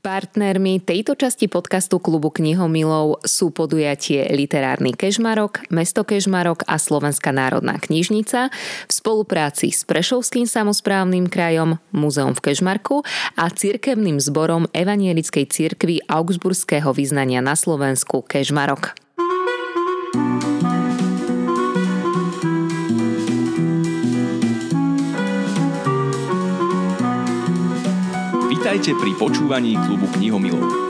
Partnermi tejto časti podcastu klubu knihomilov sú podujatie Literárny Kežmarok, Mesto Kežmarok a Slovenská národná knižnica v spolupráci s Prešovským samozprávnym krajom, Múzeum v Kežmarku a cirkevným zborom Evanielickej cirkvi Augsburského vyznania na Slovensku Kežmarok. Vítajte pri počúvaní klubu knihomilov.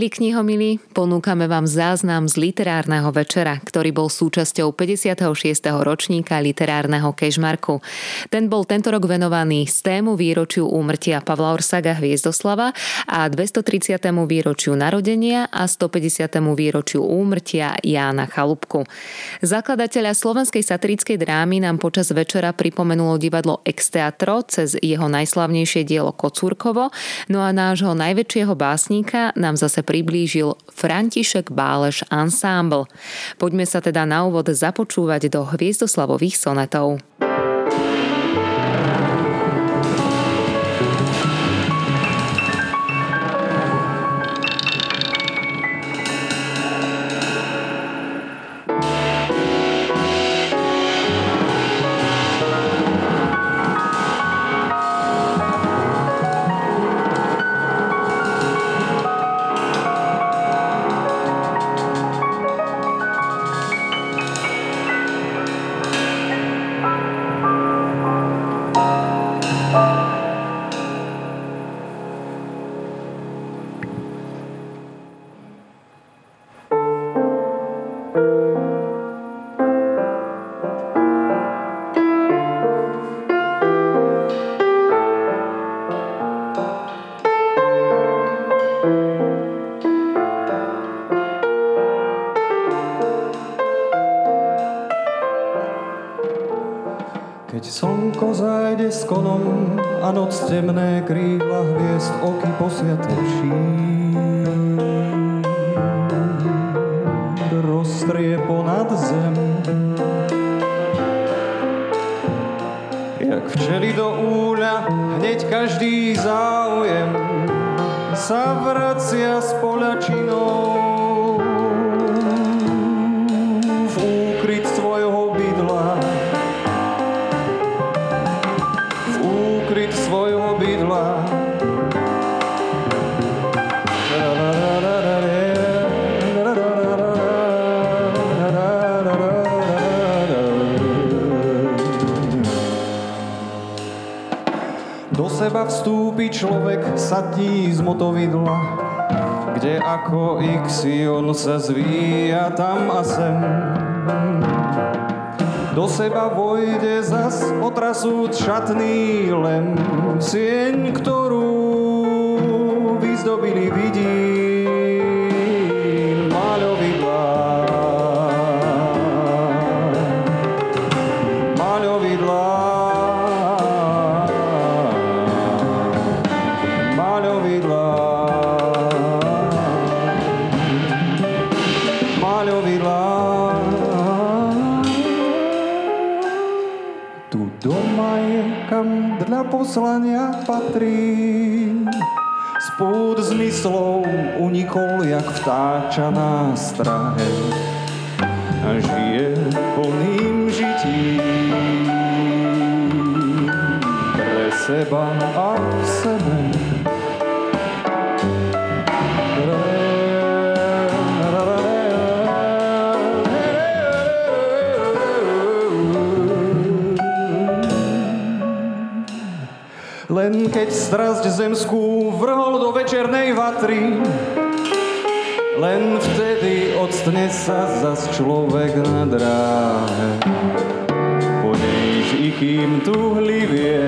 Milí knihomili, ponúkame vám záznam z literárneho večera, ktorý bol súčasťou 56. ročníka literárneho Kežmarku. Ten bol tento rok venovaný z tému výročiu úmrtia Pavla Orsaga Hviezdoslava a 230. výročiu narodenia a 150. výročiu úmrtia Jána Chalupku. Zakladateľa slovenskej satirickej drámy nám počas večera pripomenulo divadlo Exteatro cez jeho najslavnejšie dielo Kocúrkovo, no a nášho najväčšieho básnika nám zase priblížil František Báleš Ensemble. Poďme sa teda na úvod započúvať do hviezdoslavových sonetov. Temné krídla hviezd oky posviatečí. Roztrie ponad zem. Jak včeli do úľa, hneď každý záujem sa vracia s poľačinou. Seba vstúpi človek, sadí z motovidla, kde ako Ixion sa zvíja tam a sem. Do seba vojde zas otrasúc šatný lem, sieň, ktorú vyzdobili vidí jak vtáča na strahe a žije plným žitím. Pre seba a sebe Len keď strasť zemskú vrhol do večernej vatry, len vtedy odstne sa zas človek na dráhe. Po nej i kým tuhlivie,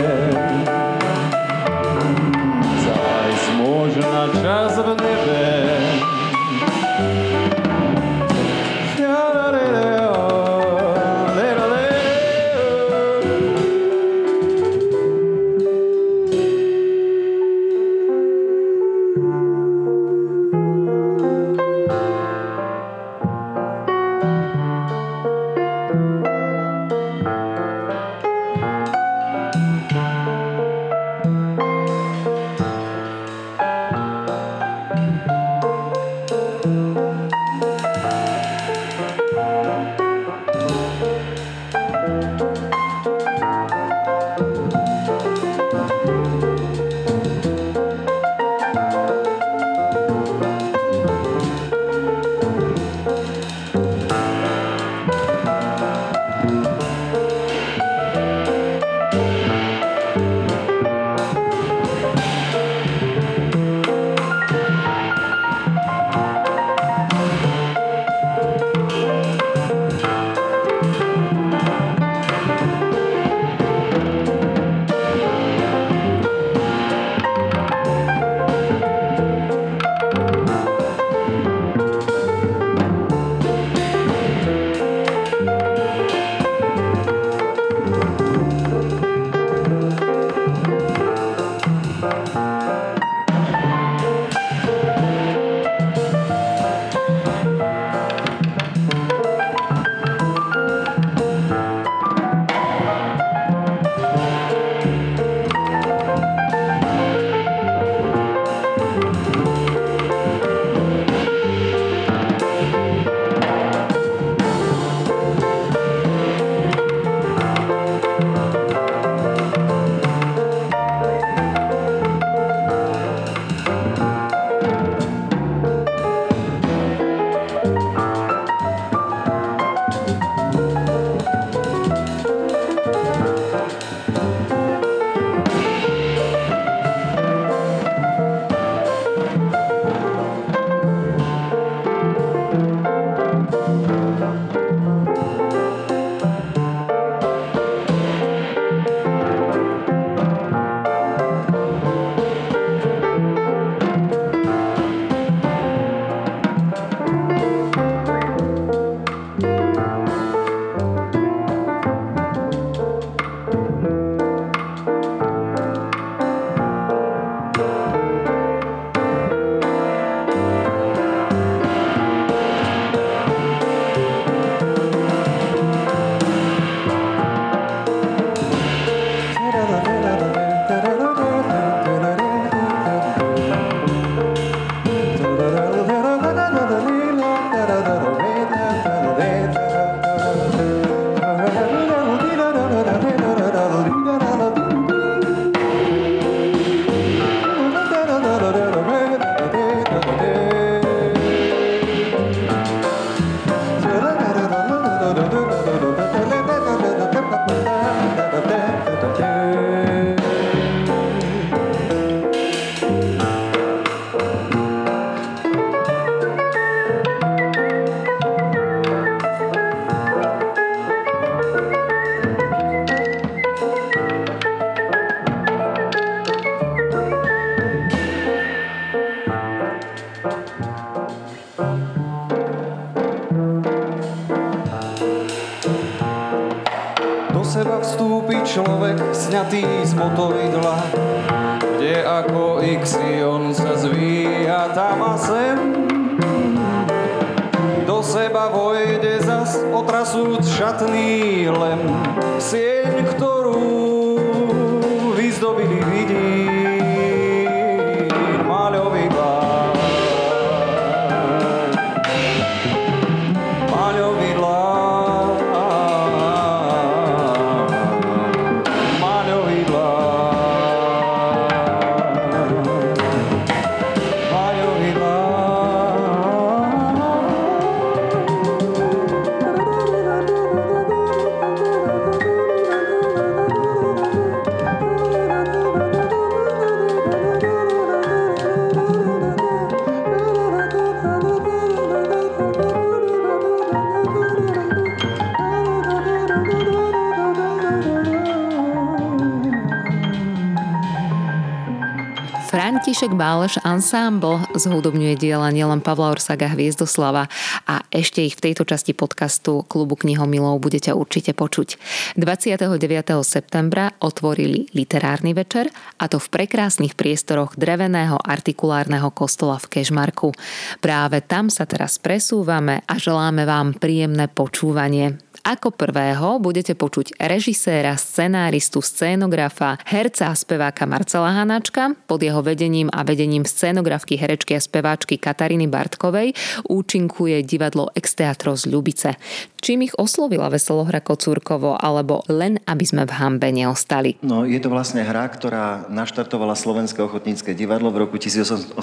František Báleš Ensemble zhudobňuje diela nielen Pavla Orsaga Hviezdoslava a ešte ich v tejto časti podcastu Klubu knihomilov budete určite počuť. 29. septembra otvorili literárny večer a to v prekrásnych priestoroch dreveného artikulárneho kostola v Kešmarku. Práve tam sa teraz presúvame a želáme vám príjemné počúvanie. Ako prvého budete počuť režiséra, scenáristu, scénografa, herca a speváka Marcela Hanáčka. Pod jeho vedením a vedením scénografky, herečky a speváčky Kataríny Bartkovej účinkuje divadlo Exteatro z Ľubice. Čím ich oslovila Veselohra Kocúrkovo, alebo len aby sme v hambe neostali? No, je to vlastne hra, ktorá naštartovala Slovenské ochotnícke divadlo v roku 1830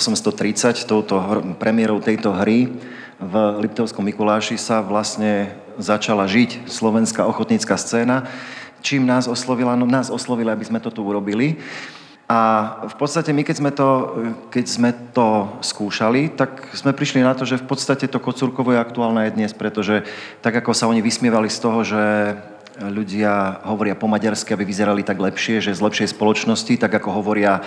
touto premiérou tejto hry v Liptovskom Mikuláši sa vlastne začala žiť slovenská ochotnícka scéna. Čím nás oslovila? No nás oslovila, aby sme to tu urobili. A v podstate my, keď sme, to, keď sme to skúšali, tak sme prišli na to, že v podstate to Kocúrkovo je aktuálne aj dnes, pretože tak ako sa oni vysmievali z toho, že ľudia hovoria po maďarsky, aby vyzerali tak lepšie, že z lepšej spoločnosti, tak ako hovoria e,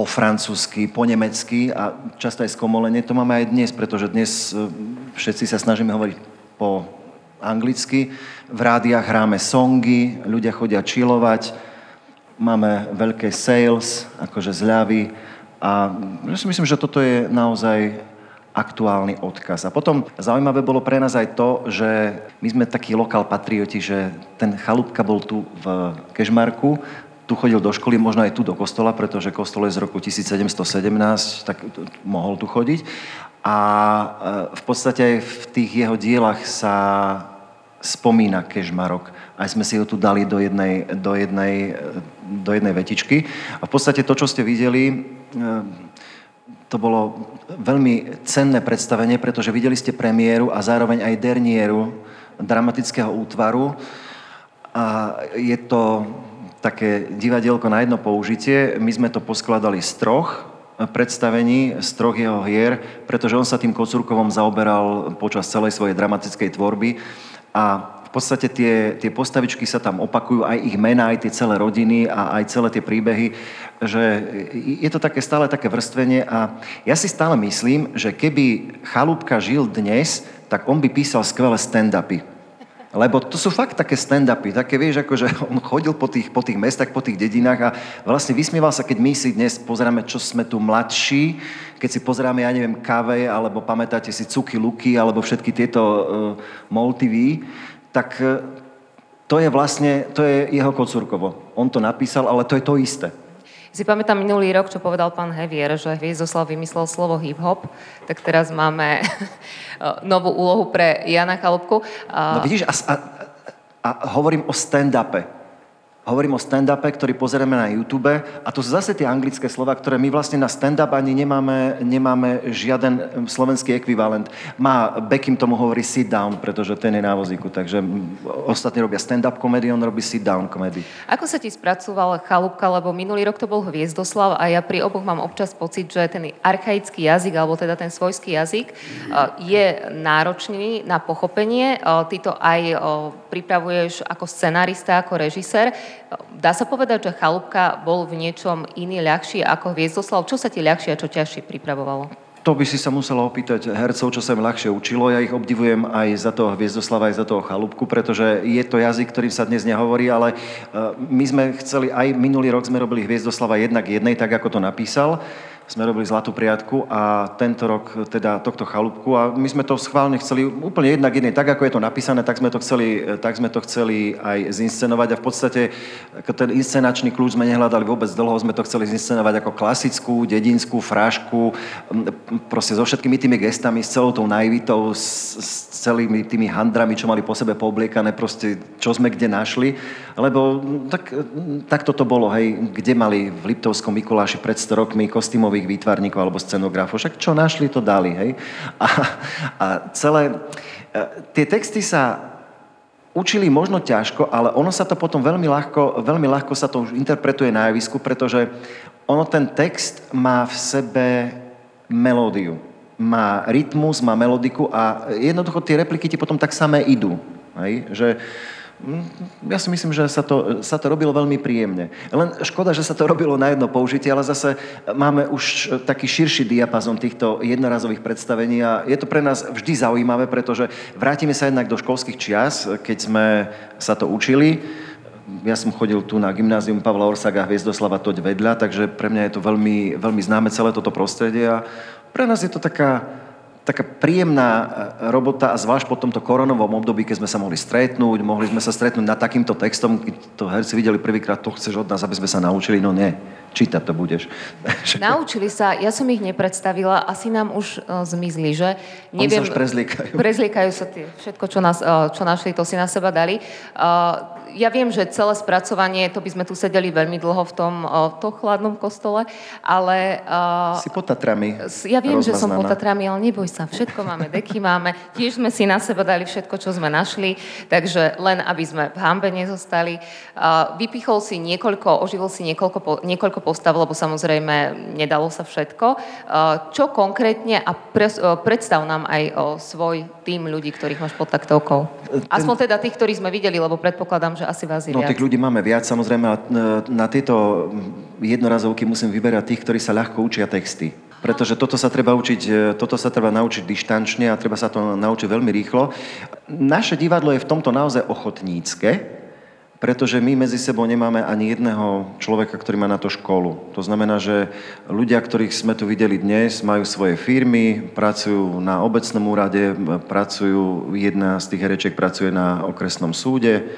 po francúzsky, po nemecky a často aj skomolenie, to máme aj dnes, pretože dnes e, všetci sa snažíme hovoriť po anglicky. V rádiách hráme songy, ľudia chodia čilovať, máme veľké sales, akože zľavy a ja si myslím, že toto je naozaj aktuálny odkaz. A potom zaujímavé bolo pre nás aj to, že my sme takí lokál patrioti, že ten chalúbka bol tu v Kežmarku, tu chodil do školy, možno aj tu do kostola, pretože kostol je z roku 1717, tak mohol tu chodiť. A e, v podstate aj v tých jeho dielach sa spomína Kežmarok. Aj sme si ho tu dali do jednej, do jednej, do jednej vetičky. A v podstate to, čo ste videli, eh, to bolo veľmi cenné predstavenie, pretože videli ste premiéru a zároveň aj dernieru dramatického útvaru. A je to také divadielko na jedno použitie. My sme to poskladali z troch predstavení, z troch jeho hier, pretože on sa tým Kocúrkovom zaoberal počas celej svojej dramatickej tvorby a v podstate tie, tie postavičky sa tam opakujú, aj ich mená, aj tie celé rodiny a aj celé tie príbehy, že je to také stále také vrstvenie a ja si stále myslím, že keby Chalúbka žil dnes, tak on by písal skvelé stand-upy. Lebo to sú fakt také stand-upy, také vieš, ako že on chodil po tých, po tých mestách, po tých dedinách a vlastne vysmieval sa, keď my si dnes pozeráme, čo sme tu mladší, keď si pozeráme, ja neviem, kave, alebo pamätáte si Cuky Luky, alebo všetky tieto uh, multivy, tak e, to je vlastne, to je jeho Kocúrkovo. On to napísal, ale to je to isté. Si pamätám minulý rok, čo povedal pán Hevier, že Hviezdoslav vymyslel slovo hip-hop, tak teraz máme novú úlohu pre Jana Chalupku. No vidíš, a, a, a hovorím o stand-upe. Hovorím o stand-upe, ktorý pozeráme na YouTube a to sú zase tie anglické slova, ktoré my vlastne na stand-up ani nemáme, nemáme žiaden slovenský ekvivalent. Má, Beckham tomu hovorí sit down, pretože ten je na vozíku, takže ostatní robia stand-up komedy, on robí sit down komedy. Ako sa ti spracoval chalúbka, lebo minulý rok to bol Hviezdoslav a ja pri oboch mám občas pocit, že ten archaický jazyk, alebo teda ten svojský jazyk je náročný na pochopenie. Ty to aj pripravuješ ako scenárista, ako režisér. Dá sa povedať, že Chalúbka bol v niečom iný, ľahší ako Hviezdoslav? Čo sa ti ľahšie a čo ťažšie pripravovalo? To by si sa musela opýtať hercov, čo sa im ľahšie učilo. Ja ich obdivujem aj za toho Hviezdoslava, aj za toho Chalúbku, pretože je to jazyk, ktorým sa dnes nehovorí, ale e, my sme chceli, aj minulý rok sme robili Hviezdoslava jednak jednej, tak ako to napísal sme robili Zlatú priadku a tento rok teda tohto chalúbku a my sme to schválne chceli úplne jednak jednej, tak ako je to napísané, tak sme to chceli, tak sme to chceli aj zinscenovať a v podstate ten inscenačný kľúč sme nehľadali vôbec dlho, sme to chceli zinscenovať ako klasickú, dedinskú frášku, proste so všetkými tými gestami, s celou tou naivitou, s, s celými tými handrami, čo mali po sebe poobliekané, proste čo sme kde našli, lebo tak, tak toto bolo, hej, kde mali v Liptovskom Mikuláši pred 100 rokmi kostýmový filmových výtvarníkov alebo scenografov. Však čo našli, to dali. Hej? A, a celé... E, tie texty sa učili možno ťažko, ale ono sa to potom veľmi ľahko, veľmi ľahko sa to už interpretuje na javisku, pretože ono ten text má v sebe melódiu. Má rytmus, má melodiku a jednoducho tie repliky ti potom tak samé idú. Hej? Že, ja si myslím, že sa to, sa to robilo veľmi príjemne. Len škoda, že sa to robilo na jedno použitie, ale zase máme už taký širší diapazon týchto jednorazových predstavení a je to pre nás vždy zaujímavé, pretože vrátime sa jednak do školských čias, keď sme sa to učili. Ja som chodil tu na gymnázium Pavla Orsaga Hviezdoslava Toď vedľa, takže pre mňa je to veľmi, veľmi známe celé toto prostredie a pre nás je to taká, taká príjemná e, robota a zvlášť po tomto koronovom období, keď sme sa mohli stretnúť, mohli sme sa stretnúť nad takýmto textom, keď to herci videli prvýkrát, to chceš od nás, aby sme sa naučili, no nie. čítať to budeš. Naučili sa, ja som ich nepredstavila, asi nám už uh, zmizli, že? Neviem, Oni sa už prezliekajú. Prezliekajú sa tie, všetko, čo, nás, uh, čo našli, to si na seba dali. Uh, ja viem, že celé spracovanie, to by sme tu sedeli veľmi dlho v tom, v tom chladnom kostole, ale... Si pod Tatrami. Ja viem, že som pod Tatrami, ale neboj sa, všetko máme, deky máme, tiež sme si na seba dali všetko, čo sme našli, takže len aby sme v hambe nezostali. Vypichol si niekoľko, oživil si niekoľko, niekoľko postav, lebo samozrejme nedalo sa všetko. Čo konkrétne a predstav nám aj o svoj tým ľudí, ktorých máš pod taktovkou. Aspoň teda tých, ktorí sme videli, lebo predpokladám, že asi vás je No viac. tých ľudí máme viac, samozrejme. A na tieto jednorazovky musím vyberať tých, ktorí sa ľahko učia texty. Pretože toto sa treba učiť, e, toto sa treba naučiť dištančne a treba sa to naučiť veľmi rýchlo. Naše divadlo je v tomto naozaj ochotnícke, pretože my medzi sebou nemáme ani jedného človeka, ktorý má na to školu. To znamená, že ľudia, ktorých sme tu videli dnes, majú svoje firmy, pracujú na obecnom úrade, pracujú, jedna z tých herečiek pracuje na okresnom súde,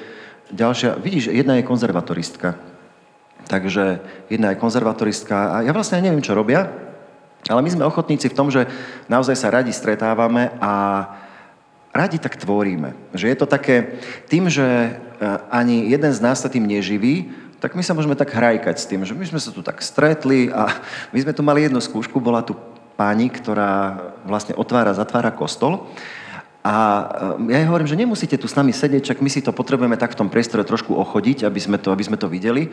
ďalšia, vidíš, jedna je konzervatoristka. Takže jedna je konzervatoristka a ja vlastne neviem, čo robia, ale my sme ochotníci v tom, že naozaj sa radi stretávame a radi tak tvoríme. Že je to také, tým, že e, ani jeden z nás sa tým neživí, tak my sa môžeme tak hrajkať s tým, že my sme sa tu tak stretli a my sme tu mali jednu skúšku, bola tu pani, ktorá vlastne otvára, zatvára kostol a e, ja jej hovorím, že nemusíte tu s nami sedieť, čak my si to potrebujeme tak v tom priestore trošku ochodiť, aby sme to, aby sme to videli.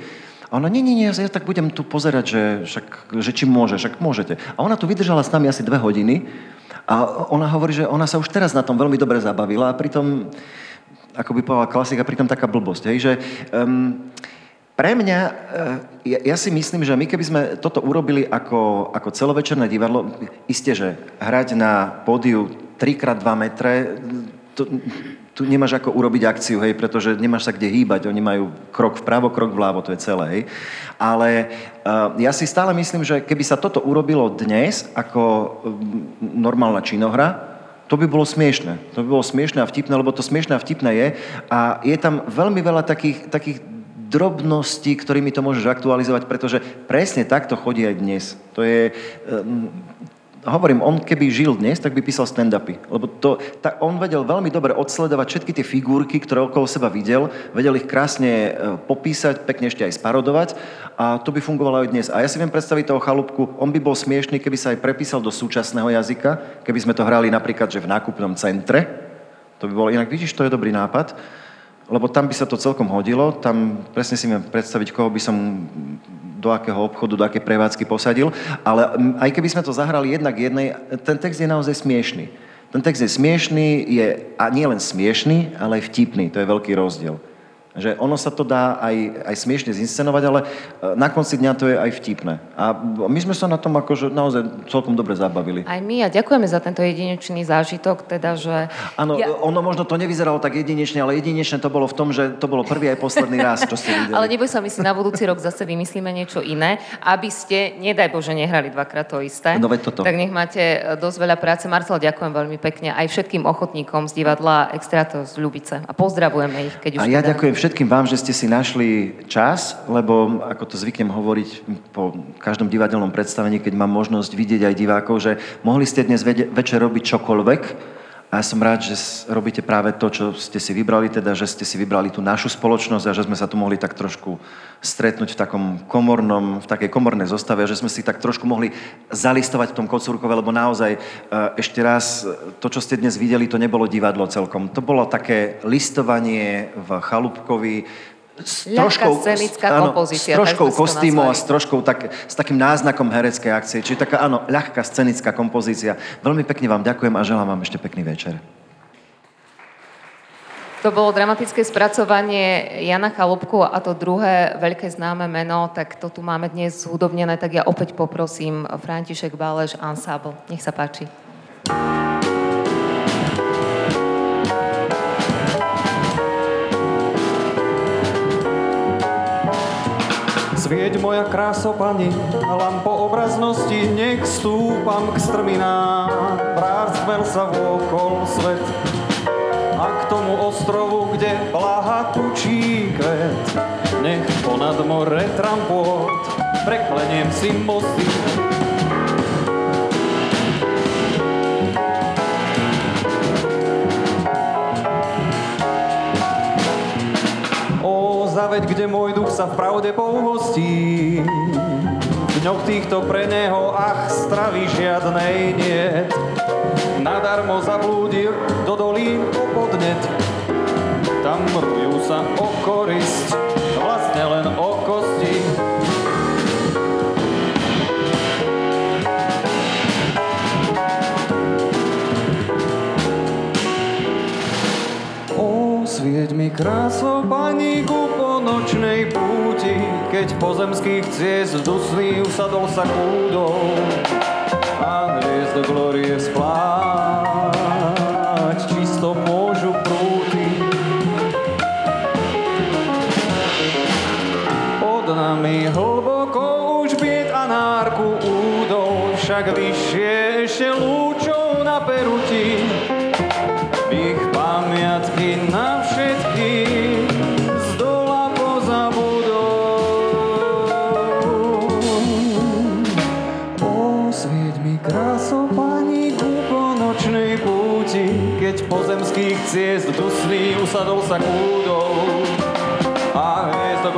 A ona, nie, nie, nie, ja tak budem tu pozerať, že, však, že či môže, však môžete. A ona tu vydržala s nami asi dve hodiny a ona hovorí, že ona sa už teraz na tom veľmi dobre zabavila a pritom, ako by povedala klasika, pritom taká blbosť, hej, že um, pre mňa, uh, ja, ja si myslím, že my keby sme toto urobili ako, ako celovečerné divadlo, isté, že hrať na pódiu 3x2 metre, to, tu nemáš ako urobiť akciu, hej, pretože nemáš sa kde hýbať, oni majú krok vpravo, krok vľavo, to je celé, hej. Ale uh, ja si stále myslím, že keby sa toto urobilo dnes ako um, normálna činohra, to by bolo smiešne. To by bolo smiešne a vtipné, lebo to smiešne a vtipné je. A je tam veľmi veľa takých, takých drobností, ktorými to môžeš aktualizovať, pretože presne takto chodí aj dnes. To je, um, hovorím, on keby žil dnes, tak by písal stand-upy. Lebo to, ta, on vedel veľmi dobre odsledovať všetky tie figurky, ktoré okolo seba videl, vedel ich krásne e, popísať, pekne ešte aj sparodovať a to by fungovalo aj dnes. A ja si viem predstaviť toho chalúbku, on by bol smiešný, keby sa aj prepísal do súčasného jazyka, keby sme to hrali napríklad, že v nákupnom centre, to by bolo, inak vidíš, to je dobrý nápad, lebo tam by sa to celkom hodilo, tam presne si viem predstaviť, koho by som do akého obchodu, do akej prevádzky posadil, ale aj keby sme to zahrali jednak jednej, ten text je naozaj smiešný. Ten text je smiešný, je a nie len smiešný, ale aj vtipný, to je veľký rozdiel. Že ono sa to dá aj, aj smiešne zinscenovať, ale e, na konci dňa to je aj vtipné. A my sme sa na tom akože naozaj celkom dobre zabavili. Aj my a ďakujeme za tento jedinečný zážitok, teda, že... Áno, ja... ono možno to nevyzeralo tak jedinečne, ale jedinečné to bolo v tom, že to bolo prvý aj posledný raz, čo ste videli. ale neboj sa, my si na budúci rok zase vymyslíme niečo iné, aby ste, nedaj Bože, nehrali dvakrát to isté. No veď toto. Tak nech máte e, dosť veľa práce. Marcel, ďakujem veľmi pekne aj všetkým ochotníkom z divadla Extrato z Ľubice. A pozdravujeme ich, keď už... A ja teda... ďakujem všetkým vám, že ste si našli čas, lebo ako to zvyknem hovoriť po každom divadelnom predstavení, keď mám možnosť vidieť aj divákov, že mohli ste dnes večer robiť čokoľvek, a ja som rád, že robíte práve to, čo ste si vybrali, teda, že ste si vybrali tú našu spoločnosť a že sme sa tu mohli tak trošku stretnúť v takom komornom, v takej komornej zostave, že sme si tak trošku mohli zalistovať v tom kocúrkove, lebo naozaj e, ešte raz, to, čo ste dnes videli, to nebolo divadlo celkom. To bolo také listovanie v Chalúbkovi, s troškou, áno, kompozícia. S troškou kostýmov a s troškou tak, s takým náznakom hereckej akcie. Čiže taká, áno, ľahká scenická kompozícia. Veľmi pekne vám ďakujem a želám vám ešte pekný večer. To bolo dramatické spracovanie Jana Chalúbku a to druhé veľké známe meno, tak to tu máme dnes zhudobnené, tak ja opäť poprosím František Bálež Ensemble. Nech sa páči. Svieť moja kráso, pani, lampo obraznosti, nech stúpam k strminám. Prárstvel sa vôkol svet a k tomu ostrovu, kde blaha tučí kvet, nech ponad more trampot prekleniem si mosty. Zaveď, kde môj duch sa v pravde pouhostí. V dňoch týchto pre neho, ach, stravy žiadnej niet. Nadarmo zablúdil do dolín o podnet. Tam mrujú sa o korisť, vlastne len o kosti. O, svieť mi krásou, paníku nočnej púti, keď pozemských ciest dusný usadol sa kúdou a hviezd glorie spláť, čisto môžu prúty. Pod nami hlboko už bied a nárku údov, však vyššie ciest dusný usadol sa kúdou a hviezd do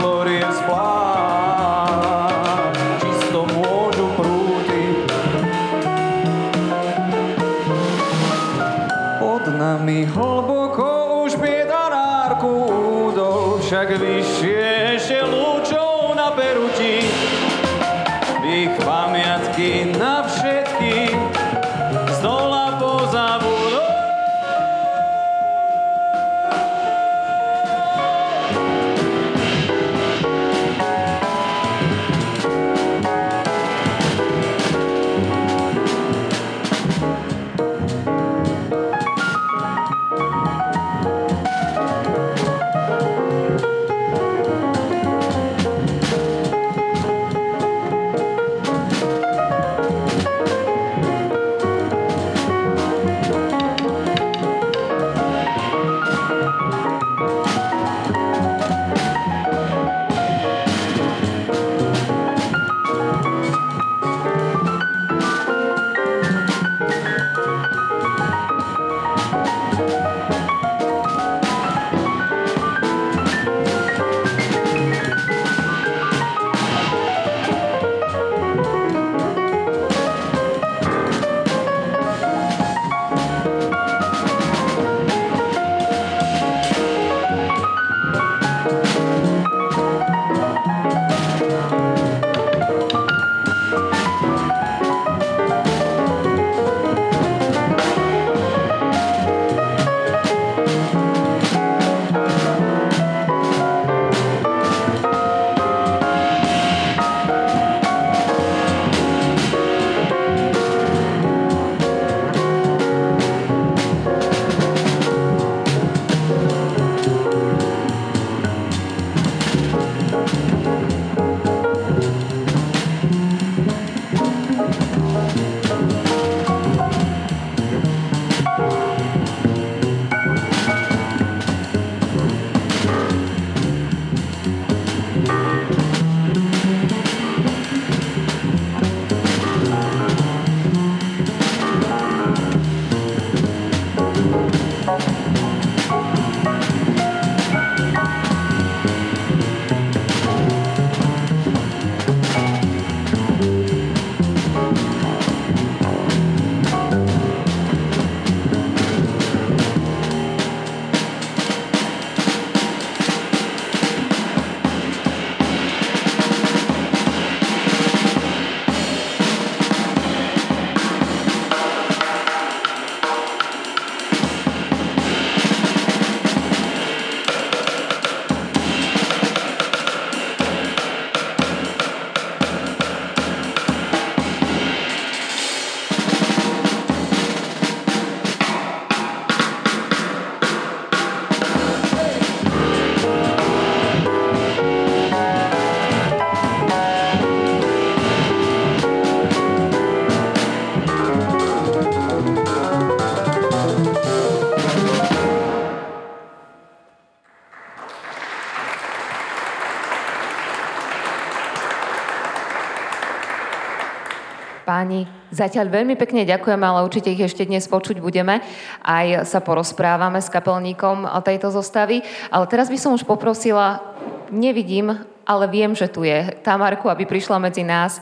Páni, zatiaľ veľmi pekne ďakujem, ale určite ich ešte dnes počuť budeme. Aj sa porozprávame s kapelníkom tejto zostavy. Ale teraz by som už poprosila, nevidím, ale viem, že tu je Tamarku, aby prišla medzi nás.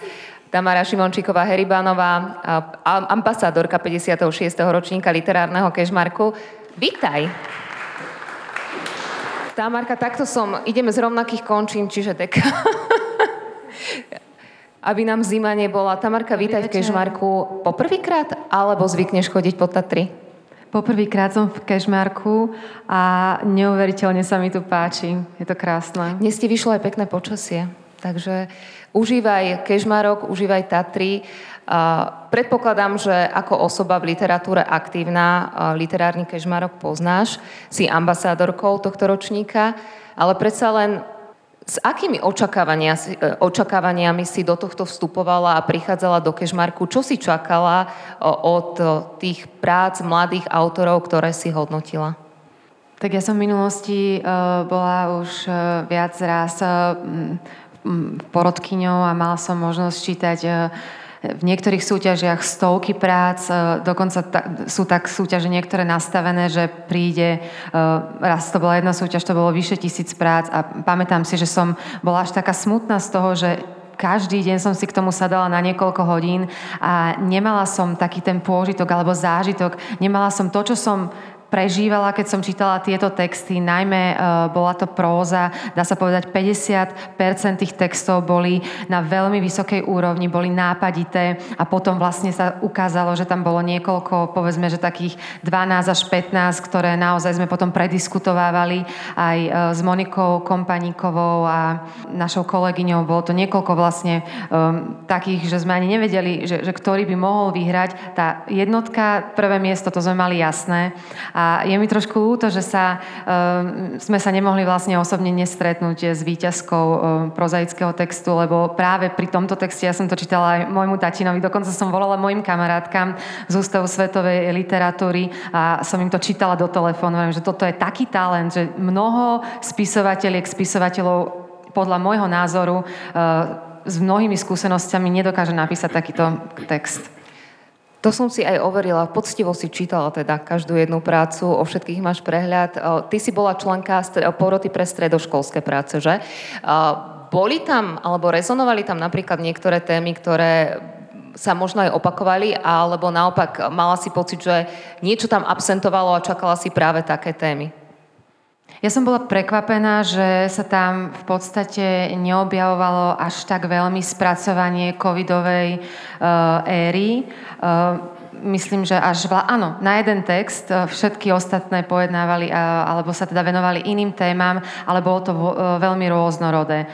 Tamara Šimončíková Heribanová, ambasádorka 56. ročníka literárneho kežmarku. Vítaj. Tamarka, takto som, ideme z rovnakých končín, čiže tak aby nám zima nebola. Tamarka, vítaj v Kežmarku. Poprvýkrát alebo zvykneš chodiť po Tatry? Poprvýkrát som v Kežmarku a neuveriteľne sa mi tu páči. Je to krásne. Dnes ti vyšlo aj pekné počasie. Takže užívaj Kežmarok, užívaj Tatry. Predpokladám, že ako osoba v literatúre aktívna literárny Kežmarok poznáš. Si ambasádorkou tohto ročníka, ale predsa len s akými očakávania, e, očakávaniami si do tohto vstupovala a prichádzala do Kešmarku? Čo si čakala od tých prác mladých autorov, ktoré si hodnotila? Tak ja som v minulosti bola už viac raz porodkyňou a mala som možnosť čítať v niektorých súťažiach stovky prác, e, dokonca ta, sú tak súťaže niektoré nastavené, že príde, e, raz to bola jedna súťaž, to bolo vyše tisíc prác a pamätám si, že som bola až taká smutná z toho, že každý deň som si k tomu sadala na niekoľko hodín a nemala som taký ten pôžitok alebo zážitok, nemala som to, čo som prežívala, keď som čítala tieto texty, najmä uh, bola to próza, dá sa povedať 50% tých textov boli na veľmi vysokej úrovni, boli nápadité a potom vlastne sa ukázalo, že tam bolo niekoľko, povedzme, že takých 12 až 15, ktoré naozaj sme potom prediskutovávali aj uh, s Monikou Kompaníkovou a našou kolegyňou. Bolo to niekoľko vlastne um, takých, že sme ani nevedeli, že, že ktorý by mohol vyhrať. Tá jednotka, prvé miesto, to sme mali jasné. Je mi trošku ľúto, že sa, uh, sme sa nemohli vlastne osobne nestretnúť s výťazkou uh, prozaického textu, lebo práve pri tomto texte ja som to čítala aj môjmu tatinovi, dokonca som volala mojim kamarátkam z Ústavu svetovej literatúry a som im to čítala do telefónu, že toto je taký talent, že mnoho spisovateľiek, spisovateľov podľa môjho názoru uh, s mnohými skúsenostiami nedokáže napísať takýto text. To som si aj overila, poctivo si čítala teda každú jednu prácu, o všetkých máš prehľad. Ty si bola členka poroty pre stredoškolské práce, že? Boli tam, alebo rezonovali tam napríklad niektoré témy, ktoré sa možno aj opakovali, alebo naopak mala si pocit, že niečo tam absentovalo a čakala si práve také témy? Ja som bola prekvapená, že sa tam v podstate neobjavovalo až tak veľmi spracovanie covidovej uh, éry. Uh, myslím, že až vla, áno, na jeden text e, všetky ostatné pojednávali alebo sa teda venovali iným témam, ale bolo to e, veľmi rôznorodé. E,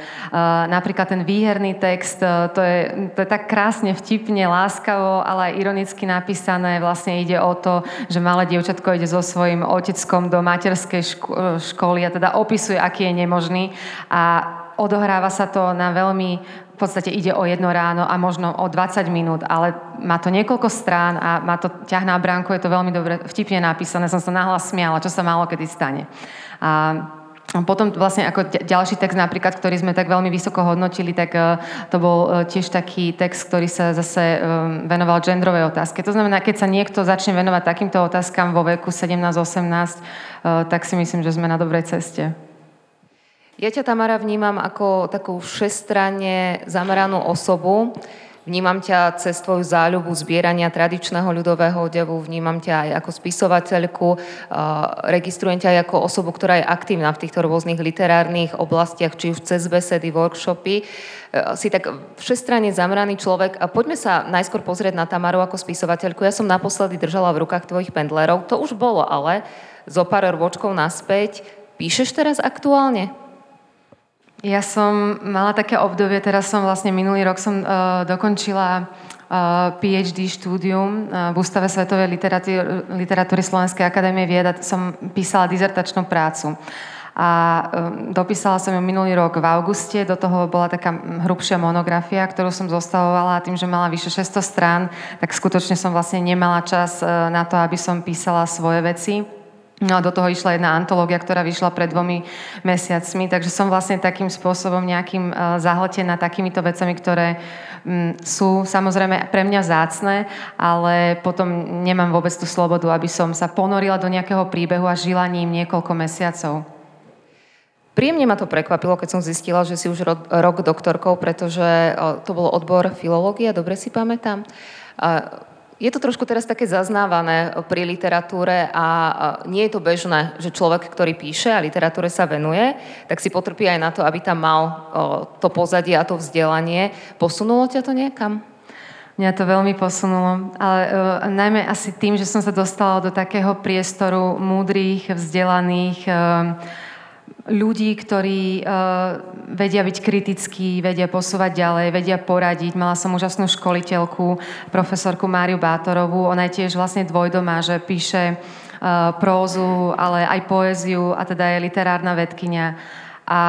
napríklad ten výherný text, to je, to je tak krásne, vtipne, láskavo, ale aj ironicky napísané. Vlastne ide o to, že malé dievčatko ide so svojím oteckom do materskej školy a teda opisuje, aký je nemožný a odohráva sa to na veľmi v podstate ide o jedno ráno a možno o 20 minút, ale má to niekoľko strán a má to ťah na bránku, je to veľmi dobre vtipne napísané, som sa nahlas smiala, čo sa málo kedy stane. A potom vlastne ako ďalší text napríklad, ktorý sme tak veľmi vysoko hodnotili, tak e, to bol e, tiež taký text, ktorý sa zase e, venoval genderovej otázke. To znamená, keď sa niekto začne venovať takýmto otázkam vo veku 17-18, tak si myslím, že sme na dobrej ceste. Ja ťa, Tamara, vnímam ako takú všestranne zameranú osobu. Vnímam ťa cez tvoju záľubu zbierania tradičného ľudového odevu, vnímam ťa aj ako spisovateľku, registrujem ťa aj ako osobu, ktorá je aktívna v týchto rôznych literárnych oblastiach, či už cez besedy, workshopy. E, si tak všestranne zameraný človek. A poďme sa najskôr pozrieť na Tamaru ako spisovateľku. Ja som naposledy držala v rukách tvojich pendlerov. To už bolo ale zo pár rôčkov naspäť. Píšeš teraz aktuálne? Ja som mala také obdobie, teraz som vlastne minulý rok som uh, dokončila uh, PhD štúdium uh, v Ústave svetovej literatúry, literatúry Slovenskej akadémie vied a som písala dizertačnú prácu. A um, dopísala som ju minulý rok v auguste, do toho bola taká hrubšia monografia, ktorú som zostavovala a tým, že mala vyše 600 strán, tak skutočne som vlastne nemala čas uh, na to, aby som písala svoje veci. No a do toho išla jedna antológia, ktorá vyšla pred dvomi mesiacmi, takže som vlastne takým spôsobom nejakým uh, zahltená takýmito vecami, ktoré um, sú samozrejme pre mňa zácne, ale potom nemám vôbec tú slobodu, aby som sa ponorila do nejakého príbehu a žila ním niekoľko mesiacov. Príjemne ma to prekvapilo, keď som zistila, že si už rok, rok doktorkou, pretože to bol odbor filológia, dobre si pamätám. Je to trošku teraz také zaznávané pri literatúre a nie je to bežné, že človek, ktorý píše a literatúre sa venuje, tak si potrpí aj na to, aby tam mal to pozadie a to vzdelanie. Posunulo ťa to niekam? Mňa to veľmi posunulo, ale uh, najmä asi tým, že som sa dostala do takého priestoru múdrych, vzdelaných, uh, ľudí, ktorí uh, vedia byť kritickí, vedia posúvať ďalej, vedia poradiť. Mala som úžasnú školiteľku, profesorku Máriu Bátorovú. Ona je tiež vlastne dvojdomá, že píše uh, prózu, ale aj poéziu a teda je literárna vedkynia. A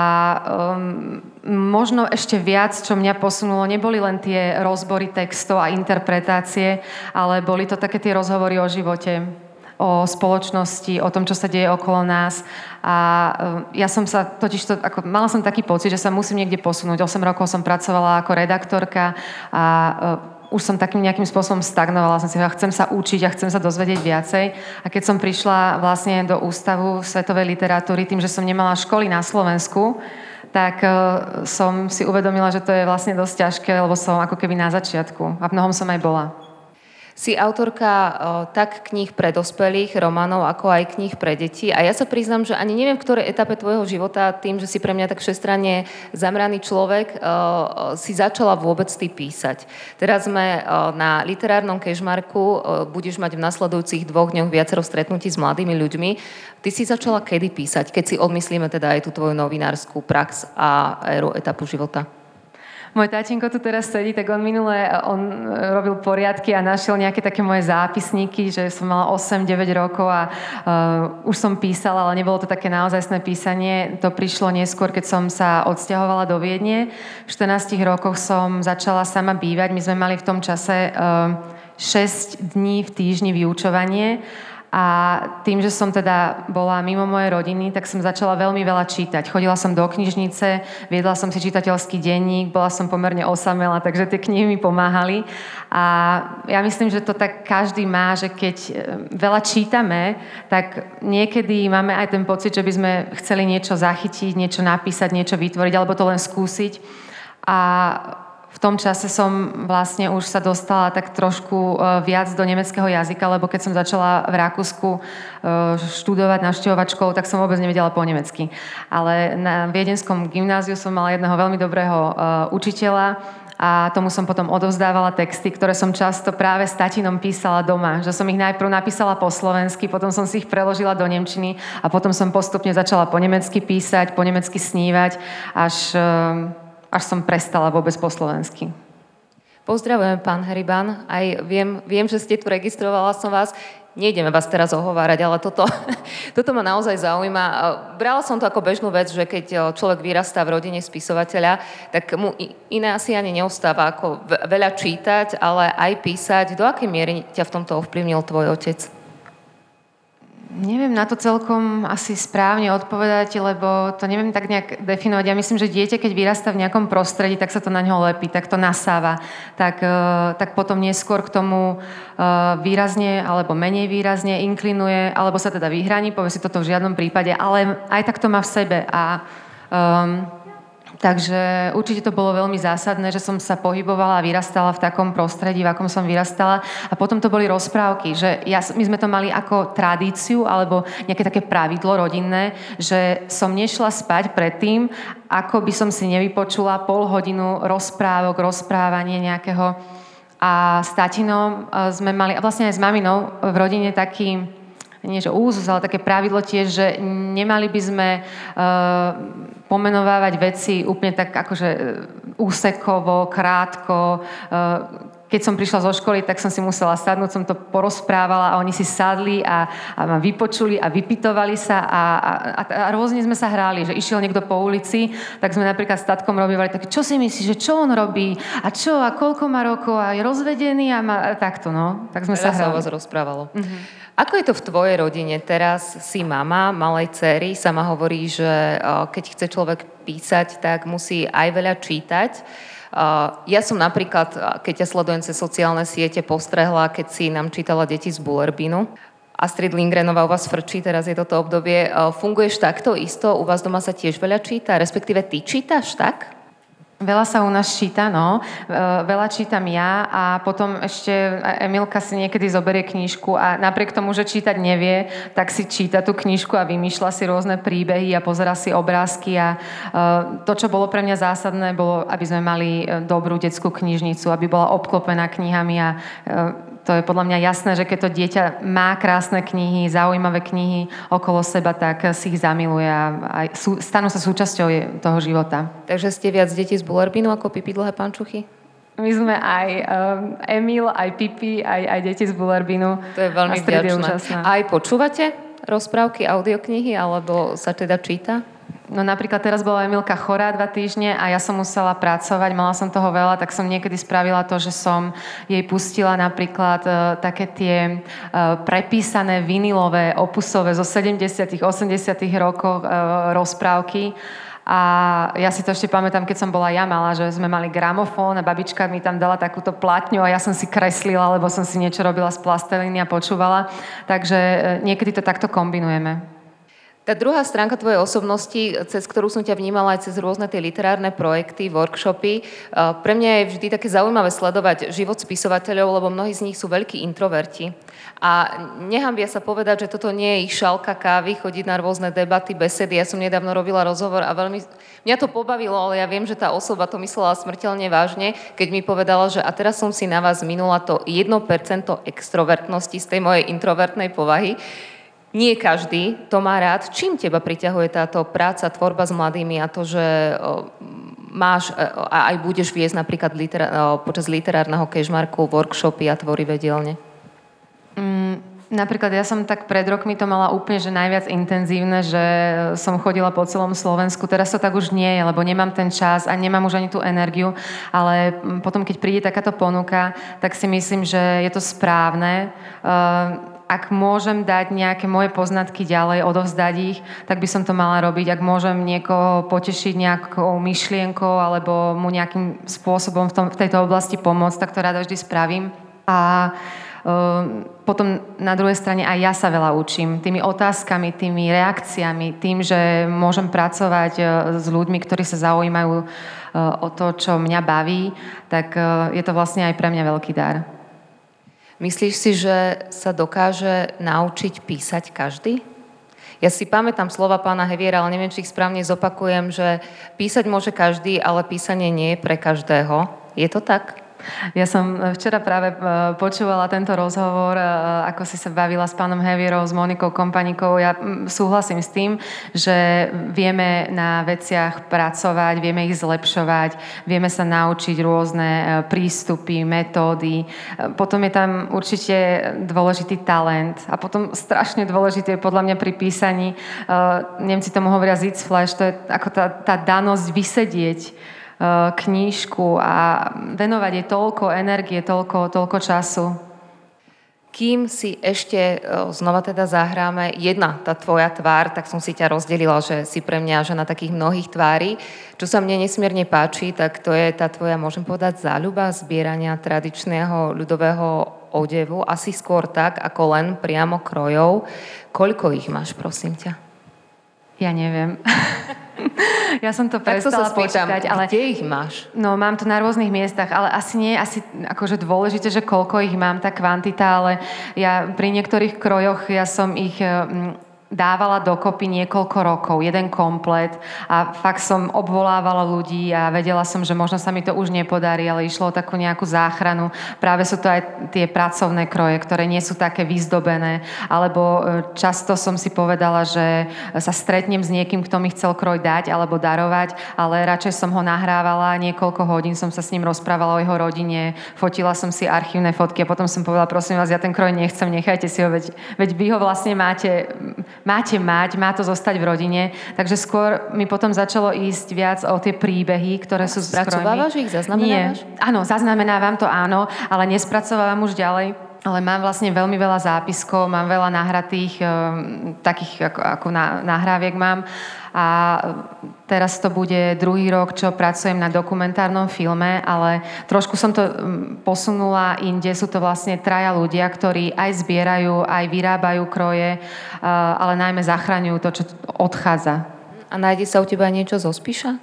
um, možno ešte viac, čo mňa posunulo, neboli len tie rozbory textov a interpretácie, ale boli to také tie rozhovory o živote o spoločnosti, o tom, čo sa deje okolo nás. A eh, ja som sa totiž, to, ako, mala som taký pocit, že sa musím niekde posunúť. 8 rokov som pracovala ako redaktorka a uh, už som takým nejakým spôsobom stagnovala. Som si hovorila, chcem sa učiť a chcem sa dozvedieť viacej. A keď som prišla vlastne do Ústavu svetovej literatúry, tým, že som nemala školy na Slovensku, tak uh, som si uvedomila, že to je vlastne dosť ťažké, lebo som ako keby na začiatku. A v mnohom som aj bola. Si autorka tak kníh pre dospelých, románov, ako aj kníh pre deti. A ja sa priznám, že ani neviem, v ktorej etape tvojho života, tým, že si pre mňa tak všestranne zamraný človek, si začala vôbec ty písať. Teraz sme na literárnom kežmarku, budeš mať v nasledujúcich dvoch dňoch viacero stretnutí s mladými ľuďmi. Ty si začala kedy písať, keď si odmyslíme teda aj tú tvoju novinárskú prax a éru etapu života? Môj tátinko tu teraz sedí, tak on minule on e, robil poriadky a našiel nejaké také moje zápisníky, že som mala 8-9 rokov a uh, už som písala, ale nebolo to také naozajstné písanie. To prišlo neskôr, keď som sa odsťahovala do Viedne. V 14 rokoch som začala sama bývať. My sme mali v tom čase uh, e, 6 dní v týždni vyučovanie a tým, že som teda bola mimo mojej rodiny, tak som začala veľmi veľa čítať. Chodila som do knižnice, viedla som si čitateľský denník, bola som pomerne osamela, takže tie knihy mi pomáhali. A ja myslím, že to tak každý má, že keď e, veľa čítame, tak niekedy máme aj ten pocit, že by sme chceli niečo zachytiť, niečo napísať, niečo vytvoriť, alebo to len skúsiť. A v tom čase som vlastne už sa dostala tak trošku e, viac do nemeckého jazyka, lebo keď som začala v Rakúsku e, študovať, navštevovať školu, tak som vôbec nevedela po nemecky. Ale na viedenskom gymnáziu som mala jedného veľmi dobrého e, učiteľa, a tomu som potom odovzdávala texty, ktoré som často práve s tatinom písala doma. Že som ich najprv napísala po slovensky, potom som si ich preložila do nemčiny a potom som postupne začala po nemecky písať, po nemecky snívať, až až som prestala vôbec po slovensky. Pozdravujem, pán Heriban. Aj viem, viem, že ste tu registrovala som vás. Nejdeme vás teraz ohovárať, ale toto, toto ma naozaj zaujíma. Brala som to ako bežnú vec, že keď človek vyrastá v rodine spisovateľa, tak mu iné asi ani neostáva ako veľa čítať, ale aj písať. Do akej miery ťa v tomto ovplyvnil tvoj otec? Neviem na to celkom asi správne odpovedať, lebo to neviem tak nejak definovať. Ja myslím, že dieťa, keď vyrastá v nejakom prostredí, tak sa to na ňo lepí, tak to nasáva. Tak, e, tak potom neskôr k tomu e, výrazne alebo menej výrazne inklinuje, alebo sa teda vyhraní, povie si toto v žiadnom prípade, ale aj tak to má v sebe. A um, Takže určite to bolo veľmi zásadné, že som sa pohybovala a vyrastala v takom prostredí, v akom som vyrastala. A potom to boli rozprávky, že ja, my sme to mali ako tradíciu alebo nejaké také pravidlo rodinné, že som nešla spať predtým, ako by som si nevypočula pol hodinu rozprávok, rozprávanie nejakého. A s tatinom e, sme mali, a vlastne aj s maminou v rodine taký, nie že úzus, ale také pravidlo tiež, že nemali by sme uh, pomenovávať veci úplne tak akože e, úsekovo, krátko. E, keď som prišla zo školy, tak som si musela sadnúť, som to porozprávala a oni si sadli a, a ma vypočuli a vypitovali sa a, a, a, a rôzne sme sa hrali, že išiel niekto po ulici, tak sme napríklad s tatkom robívali tak, čo si myslíš, že čo on robí a čo a koľko má rokov a je rozvedený a, má, a takto, no. Tak sme Teraz sa hrali. sa o vás rozprávalo. Mm-hmm. Ako je to v tvojej rodine? Teraz si mama malej cery, sama hovorí, že keď chce človek písať, tak musí aj veľa čítať. Ja som napríklad, keď ťa sledujem cez sociálne siete, postrehla, keď si nám čítala deti z Bullerbinu. Astrid Lindgrenová u vás frčí, teraz je toto obdobie. Funguješ takto isto? U vás doma sa tiež veľa číta? Respektíve ty čítaš tak? Veľa sa u nás číta, no. E, veľa čítam ja a potom ešte Emilka si niekedy zoberie knižku a napriek tomu, že čítať nevie, tak si číta tú knižku a vymýšľa si rôzne príbehy a pozera si obrázky a e, to, čo bolo pre mňa zásadné, bolo, aby sme mali e, dobrú detskú knižnicu, aby bola obklopená knihami a to je podľa mňa jasné, že keď to dieťa má krásne knihy, zaujímavé knihy okolo seba, tak si ich zamiluje a sú, stanú sa súčasťou toho života. Takže ste viac deti z Bullerbinu ako Pipi dlhé pančuchy? My sme aj um, Emil, aj Pipi, aj, aj deti z Bullerbinu. To je veľmi vďačné. Aj počúvate rozprávky, audioknihy, alebo sa teda číta? No napríklad teraz bola Emilka chorá dva týždne a ja som musela pracovať, mala som toho veľa, tak som niekedy spravila to, že som jej pustila napríklad uh, také tie uh, prepísané vinilové, opusové zo 70 80 rokoch uh, rozprávky. A ja si to ešte pamätám, keď som bola ja malá, že sme mali gramofón a babička mi tam dala takúto platňu a ja som si kreslila, lebo som si niečo robila z plasteliny a počúvala. Takže niekedy to takto kombinujeme. Tá druhá stránka tvojej osobnosti, cez ktorú som ťa vnímala aj cez rôzne tie literárne projekty, workshopy, pre mňa je vždy také zaujímavé sledovať život spisovateľov, lebo mnohí z nich sú veľkí introverti. A nehambia sa povedať, že toto nie je ich šalka kávy, chodiť na rôzne debaty, besedy. Ja som nedávno robila rozhovor a veľmi... Mňa to pobavilo, ale ja viem, že tá osoba to myslela smrteľne vážne, keď mi povedala, že a teraz som si na vás minula to 1% extrovertnosti z tej mojej introvertnej povahy nie každý to má rád. Čím teba priťahuje táto práca, tvorba s mladými a to, že máš e, a aj budeš viesť napríklad literá- počas literárneho kežmarku workshopy a tvorivé dielne? Mm, napríklad ja som tak pred rokmi to mala úplne že najviac intenzívne, že som chodila po celom Slovensku. Teraz to tak už nie je, lebo nemám ten čas a nemám už ani tú energiu, ale potom, keď príde takáto ponuka, tak si myslím, že je to správne. Uh, ak môžem dať nejaké moje poznatky ďalej, odovzdať ich, tak by som to mala robiť. Ak môžem niekoho potešiť nejakou myšlienkou alebo mu nejakým spôsobom v, tom, v tejto oblasti pomôcť, tak to rada vždy spravím. A uh, potom na druhej strane aj ja sa veľa učím. Tými otázkami, tými reakciami, tým, že môžem pracovať uh, s ľuďmi, ktorí sa zaujímajú uh, o to, čo mňa baví, tak je to vlastne aj pre mňa veľký dar. Myslíš si, že sa dokáže naučiť písať každý? Ja si pamätám slova pána Heviera, ale neviem, či ich správne zopakujem, že písať môže každý, ale písanie nie je pre každého. Je to tak? Ja som včera práve e, počúvala tento rozhovor, e, ako si sa bavila s pánom Hevierou, s Monikou Kompanikou. Ja súhlasím s tým, že vieme na veciach pracovať, vieme ich zlepšovať, vieme sa naučiť rôzne e, prístupy, metódy. Potom je tam určite dôležitý talent a potom strašne dôležité je podľa mňa pri písaní, Nemci tomu hovoria Sitzfleisch, to je ako tá, tá danosť vysedieť knížku a venovať jej toľko energie, toľko, toľko času. Kým si ešte eh, znova teda zahráme jedna tá tvoja tvár, tak som si ťa rozdelila, že si pre mňa žena takých mnohých tvári. Čo sa mne nesmierne páči, tak to je tá tvoja, môžem povedať, záľuba zbierania tradičného ľudového odevu. Asi skôr tak, ako len priamo krojov. Koľko ich máš, prosím ťa? Ja neviem. ja som to prestala tak to sa počítať, ale... Kde ich máš? No, mám to na rôznych miestach, ale asi nie asi akože dôležité, že koľko ich mám, tá kvantita, ale ja pri niektorých krojoch ja som ich dávala dokopy niekoľko rokov, jeden komplet a fakt som obvolávala ľudí a vedela som, že možno sa mi to už nepodarí, ale išlo o takú nejakú záchranu. Práve sú to aj tie pracovné kroje, ktoré nie sú také vyzdobené, alebo e, často som si povedala, že sa stretnem s niekým, kto mi chcel kroj dať alebo darovať, ale radšej som ho nahrávala, niekoľko hodín som sa s ním rozprávala o jeho rodine, fotila som si archívne fotky a potom som povedala, prosím vás, ja ten kroj nechcem, nechajte si ho, veď, veď vy ho vlastne máte máte mať, má to zostať v rodine. Takže skôr mi potom začalo ísť viac o tie príbehy, ktoré sú z Spracovávaš ich? Zaznamenávaš? Nie. Áno, zaznamenávam to áno, ale nespracovávam už ďalej ale mám vlastne veľmi veľa zápiskov, mám veľa nahratých, e, takých ako, ako na, nahráviek mám. A teraz to bude druhý rok, čo pracujem na dokumentárnom filme, ale trošku som to posunula inde. Sú to vlastne traja ľudia, ktorí aj zbierajú, aj vyrábajú kroje, ale najmä zachraňujú to, čo odchádza. A nájde sa u teba niečo zo Spíša?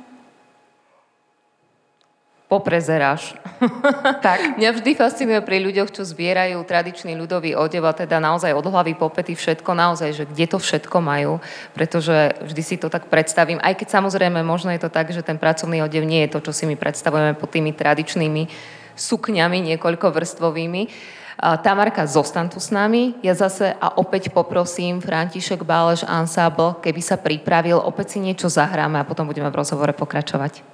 Poprezeráš. tak. Mňa vždy fascinuje pri ľuďoch, čo zbierajú tradičný ľudový odev a teda naozaj od hlavy po pety všetko, naozaj, že kde to všetko majú, pretože vždy si to tak predstavím, aj keď samozrejme možno je to tak, že ten pracovný odev nie je to, čo si my predstavujeme pod tými tradičnými sukňami niekoľkovrstvovými. Tamarka, zostan tu s nami. Ja zase a opäť poprosím František Bálež Ensemble, keby sa pripravil, opäť si niečo zahráme a potom budeme v rozhovore pokračovať.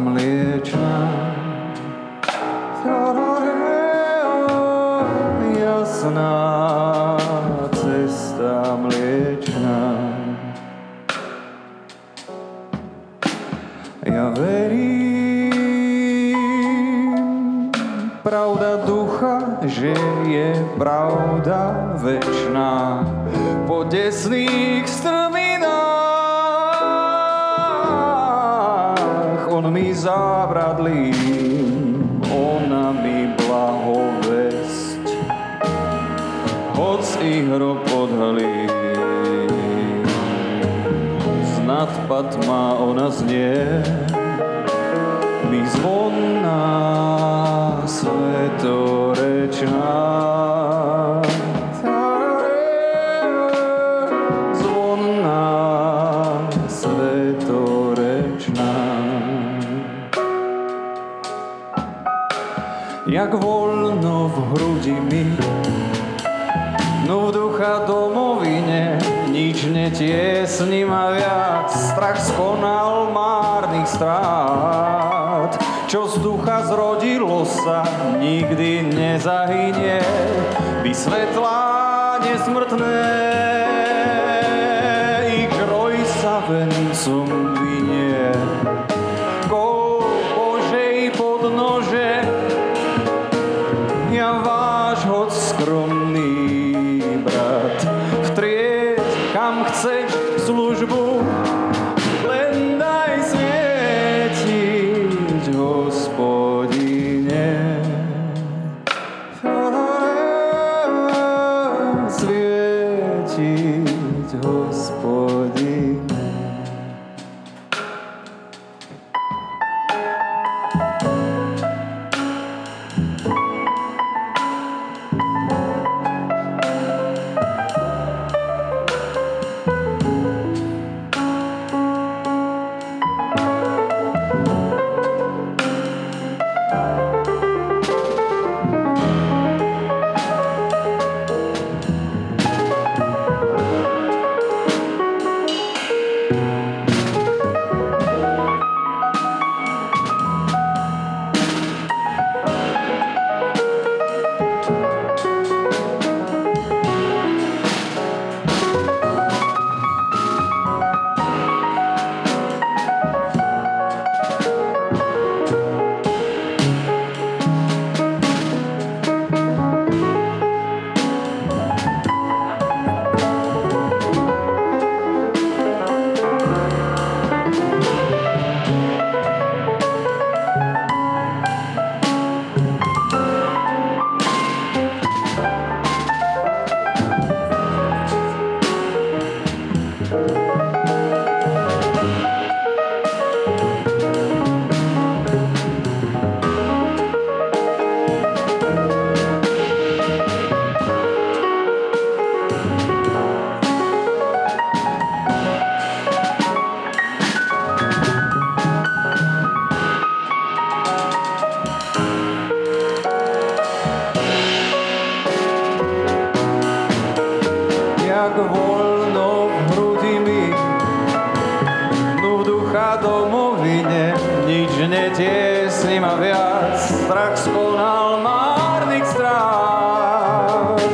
ohňa vášho skromného.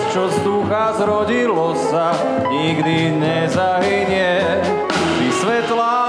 Čo z ducha zrodilo sa, nikdy nezahynie, vysvetlá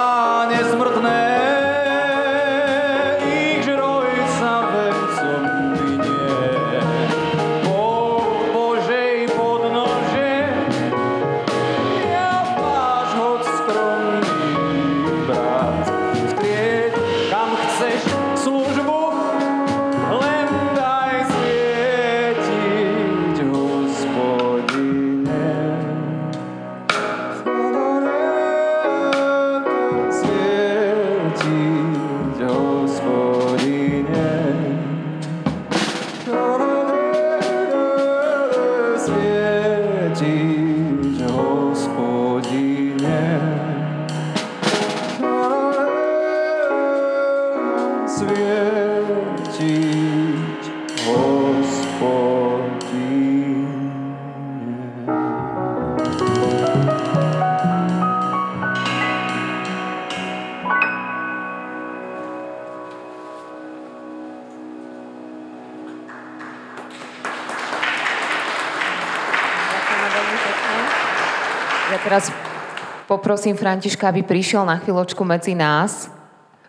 poprosím Františka, aby prišiel na chvíľočku medzi nás.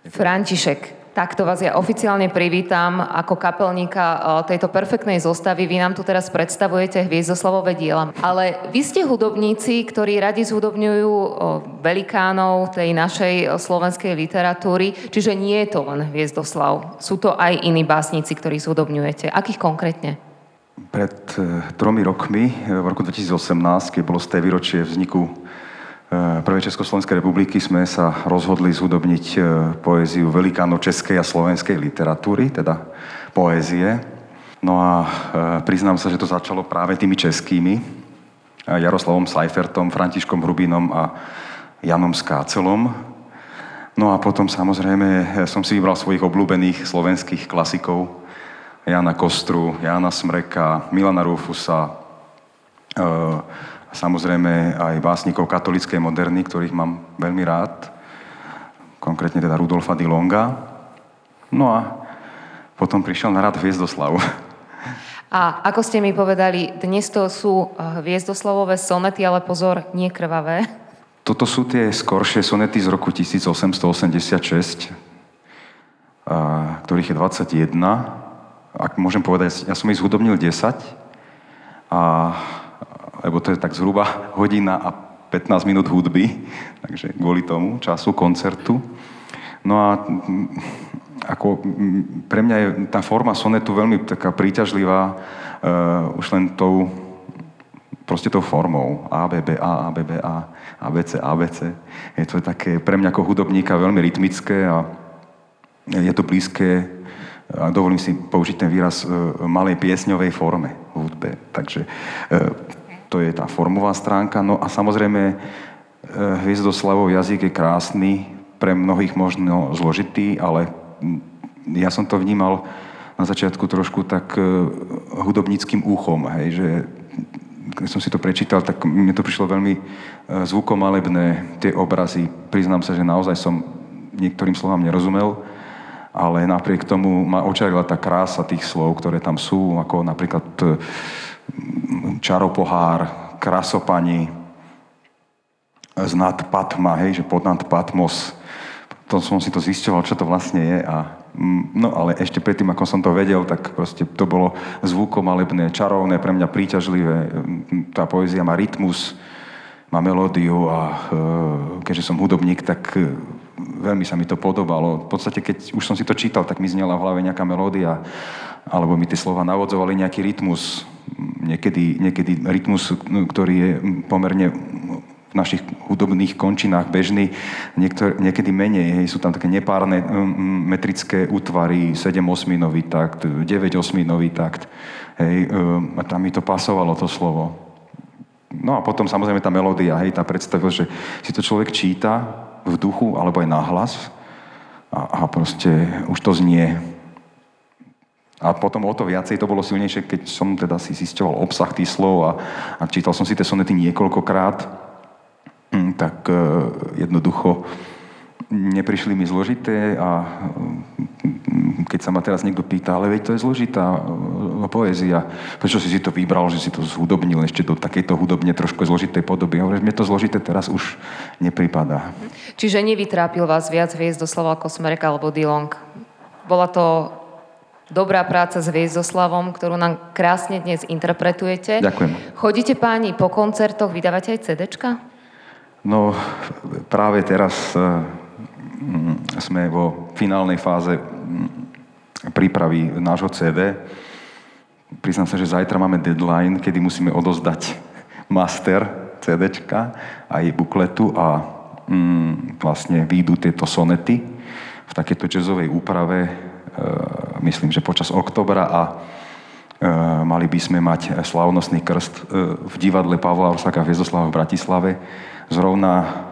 František, takto vás ja oficiálne privítam ako kapelníka eh, tejto perfektnej zostavy. Vy nám tu teraz predstavujete hviezdoslavové diela. Ale vy ste hudobníci, ktorí radi zhudobňujú eh, velikánov tej našej eh, slovenskej literatúry, čiže nie je to len Hviezdoslav. Sú to aj iní básnici, ktorí zhudobňujete. Akých konkrétne? Pred tromi rokmi, v roku 2018, keď bolo z tej výročie vzniku Prvej Československej republiky, sme sa rozhodli zhudobniť e, poéziu velikánov českej a slovenskej literatúry, teda poézie. No a e, priznám sa, že to začalo práve tými českými, Jaroslavom Seifertom, Františkom Hrubinom a Janom Skácelom. No a potom samozrejme som si vybral svojich obľúbených slovenských klasikov, Jana Kostru, Jana Smreka, Milana Rufusa, samozrejme aj básnikov katolíckej moderny, ktorých mám veľmi rád, konkrétne teda Rudolfa Dilonga. No a potom prišiel na rád Hviezdoslav. A ako ste mi povedali, dnes to sú eh, hviezdoslavové sonety, ale pozor, nie krvavé. Toto sú tie skoršie sonety z roku 1886, a, ktorých je 21. Ak môžem povedať, ja som ich zhudobnil 10, a, lebo to je tak zhruba hodina a 15 minút hudby, takže kvôli tomu času koncertu. No a mm, ako, mm, pre mňa je tá forma sonetu veľmi taká príťažlivá, uh, už len tou proste tou formou ABBA, ABBA, ABC, ABC. Je to také pre mňa ako hudobníka veľmi rytmické a je to blízke, a dovolím si použiť ten výraz, e, malej piesňovej forme v hudbe. Takže e, to je tá formová stránka. No a samozrejme, e, Hviezdoslavov jazyk je krásny, pre mnohých možno zložitý, ale ja som to vnímal na začiatku trošku tak hudobníckým úchom, hej, že keď som si to prečítal, tak mne to prišlo veľmi zvukomalebné, tie obrazy. Priznám sa, že naozaj som niektorým slovám nerozumel, ale napriek tomu ma očarila tá krása tých slov, ktoré tam sú, ako napríklad čaropohár, krasopani, znad Patma, hej, že podnad Patmos. To som si to zisťoval, čo to vlastne je a No ale ešte predtým, ako som to vedel, tak proste to bolo zvukomalebné, čarovné, pre mňa príťažlivé. Tá poézia má rytmus, má melódiu a e, keďže som hudobník, tak e, veľmi sa mi to podobalo. V podstate, keď už som si to čítal, tak mi znela v hlave nejaká melódia, alebo mi tie slova navodzovali nejaký rytmus. Niekedy, niekedy rytmus, ktorý je pomerne v našich hudobných končinách bežný, niektor, niekedy menej. Sú tam také nepárne metrické útvary, 7-osminový takt, 9-osminový takt. Hej, a tam mi to pasovalo, to slovo. No a potom samozrejme tá melódia, hej, tá predstava, že si to človek číta v duchu alebo aj nahlas a, a proste už to znie. A potom o to viacej to bolo silnejšie, keď som teda si zisťoval obsah tých slov a, a čítal som si tie sonety niekoľkokrát tak jednoducho neprišli mi zložité a keď sa ma teraz niekto pýta, ale veď to je zložitá poézia, prečo si si to vybral, že si to zhudobnil ešte do takejto hudobne trošku zložitej podoby. Hovorím, mne to zložité teraz už nepripadá. Čiže nevytrápil vás viac hviezd doslova ako Smerek alebo Dilong? Bola to dobrá práca s Hviezdoslavom, ktorú nám krásne dnes interpretujete. Ďakujem. Chodíte páni po koncertoch, vydávate aj CDčka? No, práve teraz mm, sme vo finálnej fáze mm, prípravy nášho CD. Priznám sa, že zajtra máme deadline, kedy musíme odozdať master CDčka aj bukletu a mm, vlastne výjdu tieto sonety v takejto jazzovej úprave, myslím, že počas oktobra a e, mali by sme mať slavnostný krst e, v divadle Pavla Orsaka v Jezoslave v Bratislave zrovna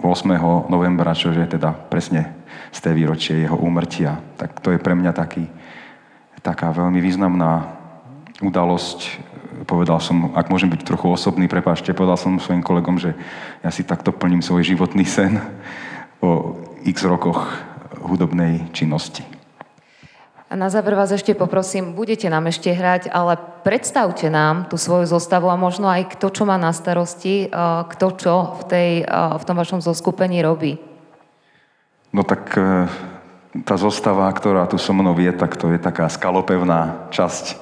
8. novembra, čo je teda presne z té výročie jeho úmrtia. Tak to je pre mňa taký, taká veľmi významná udalosť. Povedal som, ak môžem byť trochu osobný, prepáčte, povedal som svojim kolegom, že ja si takto plním svoj životný sen po x rokoch hudobnej činnosti. A na záver vás ešte poprosím, budete nám ešte hrať, ale predstavte nám tú svoju zostavu a možno aj kto, čo má na starosti, kto čo v, tej, v tom vašom zoskupení robí. No tak e, tá zostava, ktorá tu so mnou je, tak to je taká skalopevná časť e,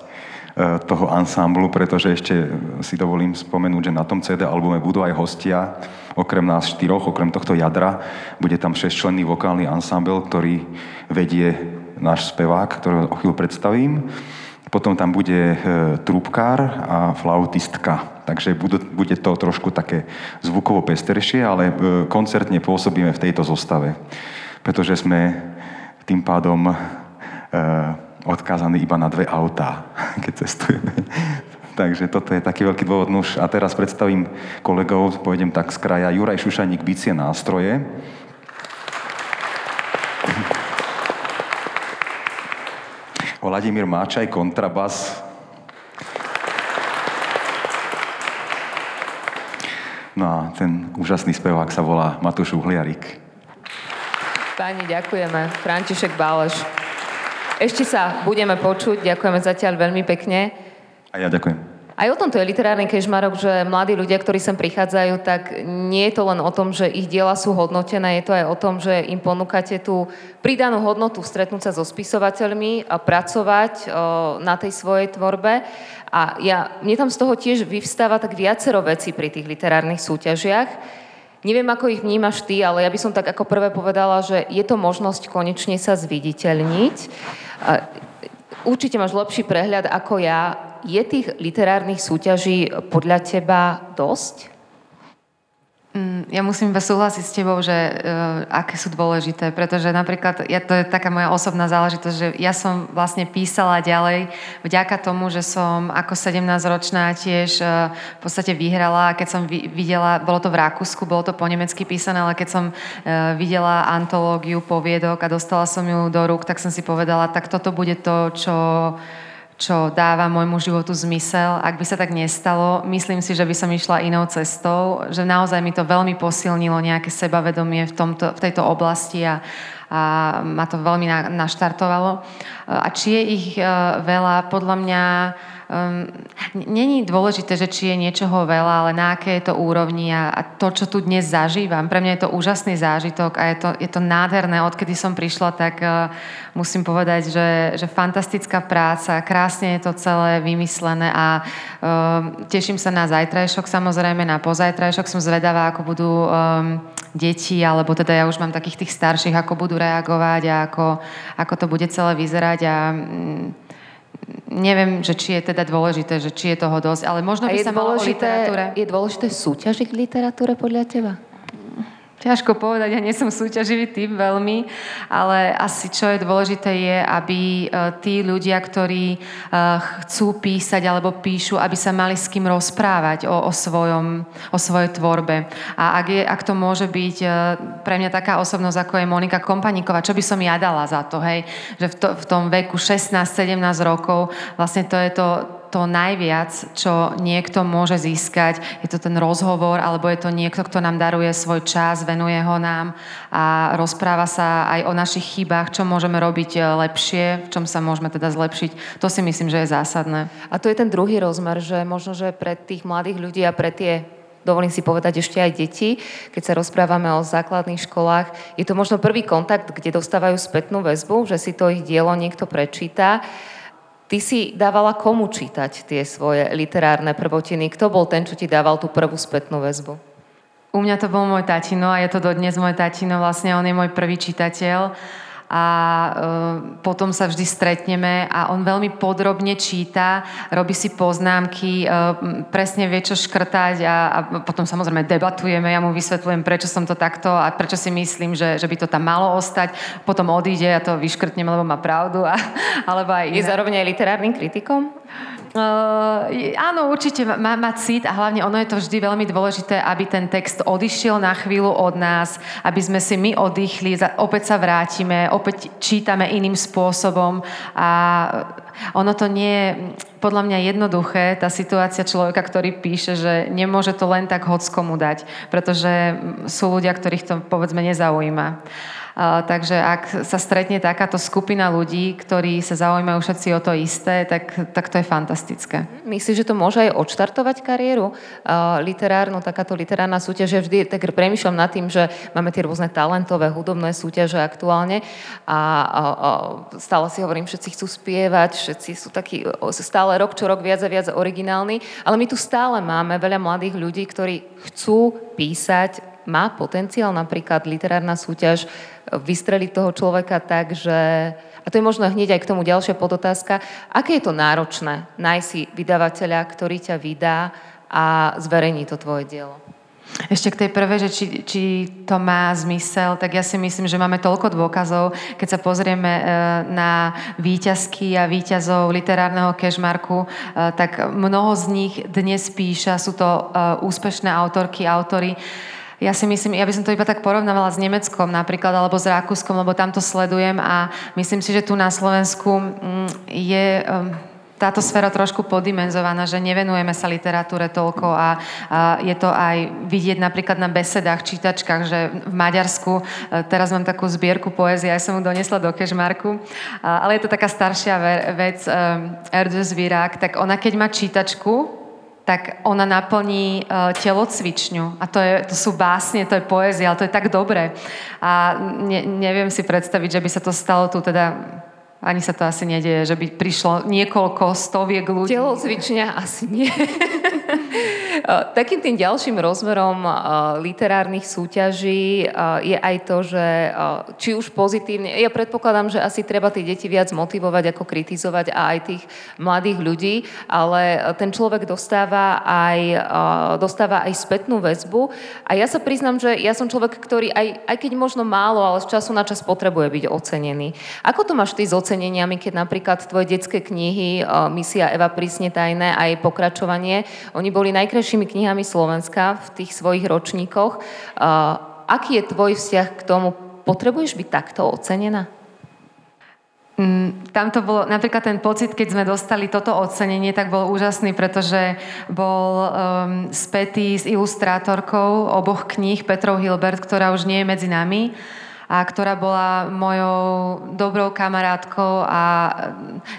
toho ansámblu, pretože ešte si dovolím spomenúť, že na tom CD albume budú aj hostia, okrem nás štyroch, okrem tohto jadra, bude tam šesťčlenný vokálny ansámbel, ktorý vedie náš spevák, ktorého o chvíľu predstavím. Potom tam bude e, trúbkár a flautistka. Takže bude, to trošku také zvukovo pesteršie, ale e, koncertne pôsobíme v tejto zostave. Pretože sme tým pádom e, odkázaní iba na dve autá, keď cestujeme. Takže toto je taký veľký dôvod. Nuž, a teraz predstavím kolegov, pôjdem tak z kraja. Juraj Šušaník, bicie nástroje. Vladimír Máčaj, kontrabas. No a ten úžasný spevák sa volá Matúš Uhliarik. Páni, ďakujeme. František Báleš. Ešte sa budeme počuť. Ďakujeme zatiaľ veľmi pekne. A ja ďakujem. Aj o tomto je literárny kežmarok, že mladí ľudia, ktorí sem prichádzajú, tak nie je to len o tom, že ich diela sú hodnotené, je to aj o tom, že im ponúkate tú pridanú hodnotu stretnúť sa so spisovateľmi a pracovať o, na tej svojej tvorbe. A ja, mne tam z toho tiež vyvstáva tak viacero vecí pri tých literárnych súťažiach. Neviem, ako ich vnímaš ty, ale ja by som tak ako prvé povedala, že je to možnosť konečne sa zviditeľniť. Určite máš lepší prehľad ako ja je tých literárnych súťaží podľa teba dosť? Mm, ja musím iba súhlasiť s tebou, že uh, aké sú dôležité, pretože napríklad, ja, to je taká moja osobná záležitosť, že ja som vlastne písala ďalej vďaka tomu, že som ako 17-ročná tiež uh, v podstate vyhrala keď som vi- videla, bolo to v Rakúsku, bolo to po nemecky písané, ale keď som uh, videla antológiu poviedok a dostala som ju do rúk, tak som si povedala, tak toto bude to, čo čo dáva môjmu životu zmysel. Ak by sa tak nestalo, myslím si, že by som išla inou cestou, že naozaj mi to veľmi posilnilo nejaké sebavedomie v, tomto, v tejto oblasti a, a ma to veľmi na, naštartovalo. A či je ich e, veľa, podľa mňa um, není dôležité, že či je niečoho veľa, ale na aké je to úrovni a, a to, čo tu dnes zažívam. Pre mňa je to úžasný zážitok a je to, je to nádherné. Odkedy som prišla, tak uh, musím povedať, že, že fantastická práca, krásne je to celé vymyslené a um, teším sa na zajtrajšok, samozrejme na pozajtrajšok. Som zvedavá, ako budú um, deti, alebo teda ja už mám takých tých starších, ako budú reagovať a ako, ako to bude celé vyzerať a um, neviem, že či je teda dôležité, že či je toho dosť, ale možno by sa malo o literatúre. Je dôležité súťažiť v literatúre podľa teba? Ťažko povedať, ja nie som súťaživý typ veľmi, ale asi čo je dôležité je, aby e, tí ľudia, ktorí e, chcú písať alebo píšu, aby sa mali s kým rozprávať o, o, svojom, o svojej tvorbe. A ak, je, ak to môže byť e, pre mňa taká osobnosť, ako je Monika Kompaníková, čo by som ja dala za to, hej? Že v, to, v tom veku 16-17 rokov vlastne to je to, to najviac, čo niekto môže získať. Je to ten rozhovor, alebo je to niekto, kto nám daruje svoj čas, venuje ho nám a rozpráva sa aj o našich chybách, čo môžeme robiť lepšie, v čom sa môžeme teda zlepšiť. To si myslím, že je zásadné. A to je ten druhý rozmer, že možno, že pre tých mladých ľudí a pre tie dovolím si povedať ešte aj deti, keď sa rozprávame o základných školách, je to možno prvý kontakt, kde dostávajú spätnú väzbu, že si to ich dielo niekto prečíta. Ty si dávala komu čítať tie svoje literárne prvotiny? Kto bol ten, čo ti dával tú prvú spätnú väzbu? U mňa to bol môj tatino a je to dodnes môj tatino. Vlastne on je môj prvý čitateľ a e, potom sa vždy stretneme a on veľmi podrobne číta, robí si poznámky, e, presne vie, čo škrtať a, a potom samozrejme debatujeme, ja mu vysvetľujem, prečo som to takto a prečo si myslím, že, že by to tam malo ostať. Potom odíde a to vyškrtnem, lebo má pravdu. A, alebo aj iné. Je zároveň aj literárnym kritikom? Uh, áno, určite má, má cit a hlavne ono je to vždy veľmi dôležité, aby ten text odišiel na chvíľu od nás, aby sme si my oddychli, opäť sa vrátime, opäť čítame iným spôsobom a ono to nie je podľa mňa jednoduché, tá situácia človeka, ktorý píše, že nemôže to len tak hockomu dať, pretože sú ľudia, ktorých to povedzme nezaujíma takže ak sa stretne takáto skupina ľudí, ktorí sa zaujímajú všetci o to isté, tak, tak to je fantastické. Myslíš, že to môže aj odštartovať kariéru literárnu, takáto literárna súťaž? Ja vždy tak premyšľam nad tým, že máme tie rôzne talentové hudobné súťaže aktuálne a, a, a stále si hovorím, všetci chcú spievať, všetci sú takí stále rok čo rok viac a viac originálni, ale my tu stále máme veľa mladých ľudí, ktorí chcú písať, má potenciál napríklad literárna súťaž vystreliť toho človeka tak, že... A to je možno hneď aj k tomu ďalšia podotázka. Aké je to náročné nájsť si vydavateľa, ktorý ťa vydá a zverejní to tvoje dielo? Ešte k tej prvej, že či, či to má zmysel, tak ja si myslím, že máme toľko dôkazov. Keď sa pozrieme e, na výťazky a výťazov literárneho kešmarku, e, tak mnoho z nich dnes píša, sú to e, úspešné autorky, autory, ja si myslím, ja by som to iba tak porovnávala s Nemeckom napríklad, alebo s Rakúskom, lebo tam to sledujem a myslím si, že tu na Slovensku mm, je táto sféra trošku podimenzovaná, že nevenujeme sa literatúre toľko a, a je to aj vidieť napríklad na besedách, čítačkách, že v Maďarsku, e, teraz mám takú zbierku poézie, aj som ju donesla do Kešmarku, ale je to taká staršia vec, Erdő Zvirák, tak ona keď má čítačku, tak ona naplní uh, telocvičňu. A to, je, to sú básne, to je poézia, ale to je tak dobré. A ne, neviem si predstaviť, že by sa to stalo tu teda ani sa to asi nedieje, že by prišlo niekoľko stoviek ľudí. Telocvičňa asi nie. Takým tým ďalším rozmerom literárnych súťaží je aj to, že či už pozitívne, ja predpokladám, že asi treba tie deti viac motivovať ako kritizovať a aj tých mladých ľudí, ale ten človek dostáva aj, dostáva aj spätnú väzbu a ja sa priznám, že ja som človek, ktorý aj, aj keď možno málo, ale z času na čas potrebuje byť ocenený. Ako to máš ty s oceneniami, keď napríklad tvoje detské knihy Misia Eva prísne tajné a jej pokračovanie, oni boli najkrajšími knihami Slovenska v tých svojich ročníkoch. Aký je tvoj vzťah k tomu? Potrebuješ byť takto ocenená? Mm, tam to bolo, napríklad ten pocit, keď sme dostali toto ocenenie, tak bol úžasný, pretože bol um, spätý s ilustrátorkou oboch kníh Petrou Hilbert, ktorá už nie je medzi nami a ktorá bola mojou dobrou kamarátkou a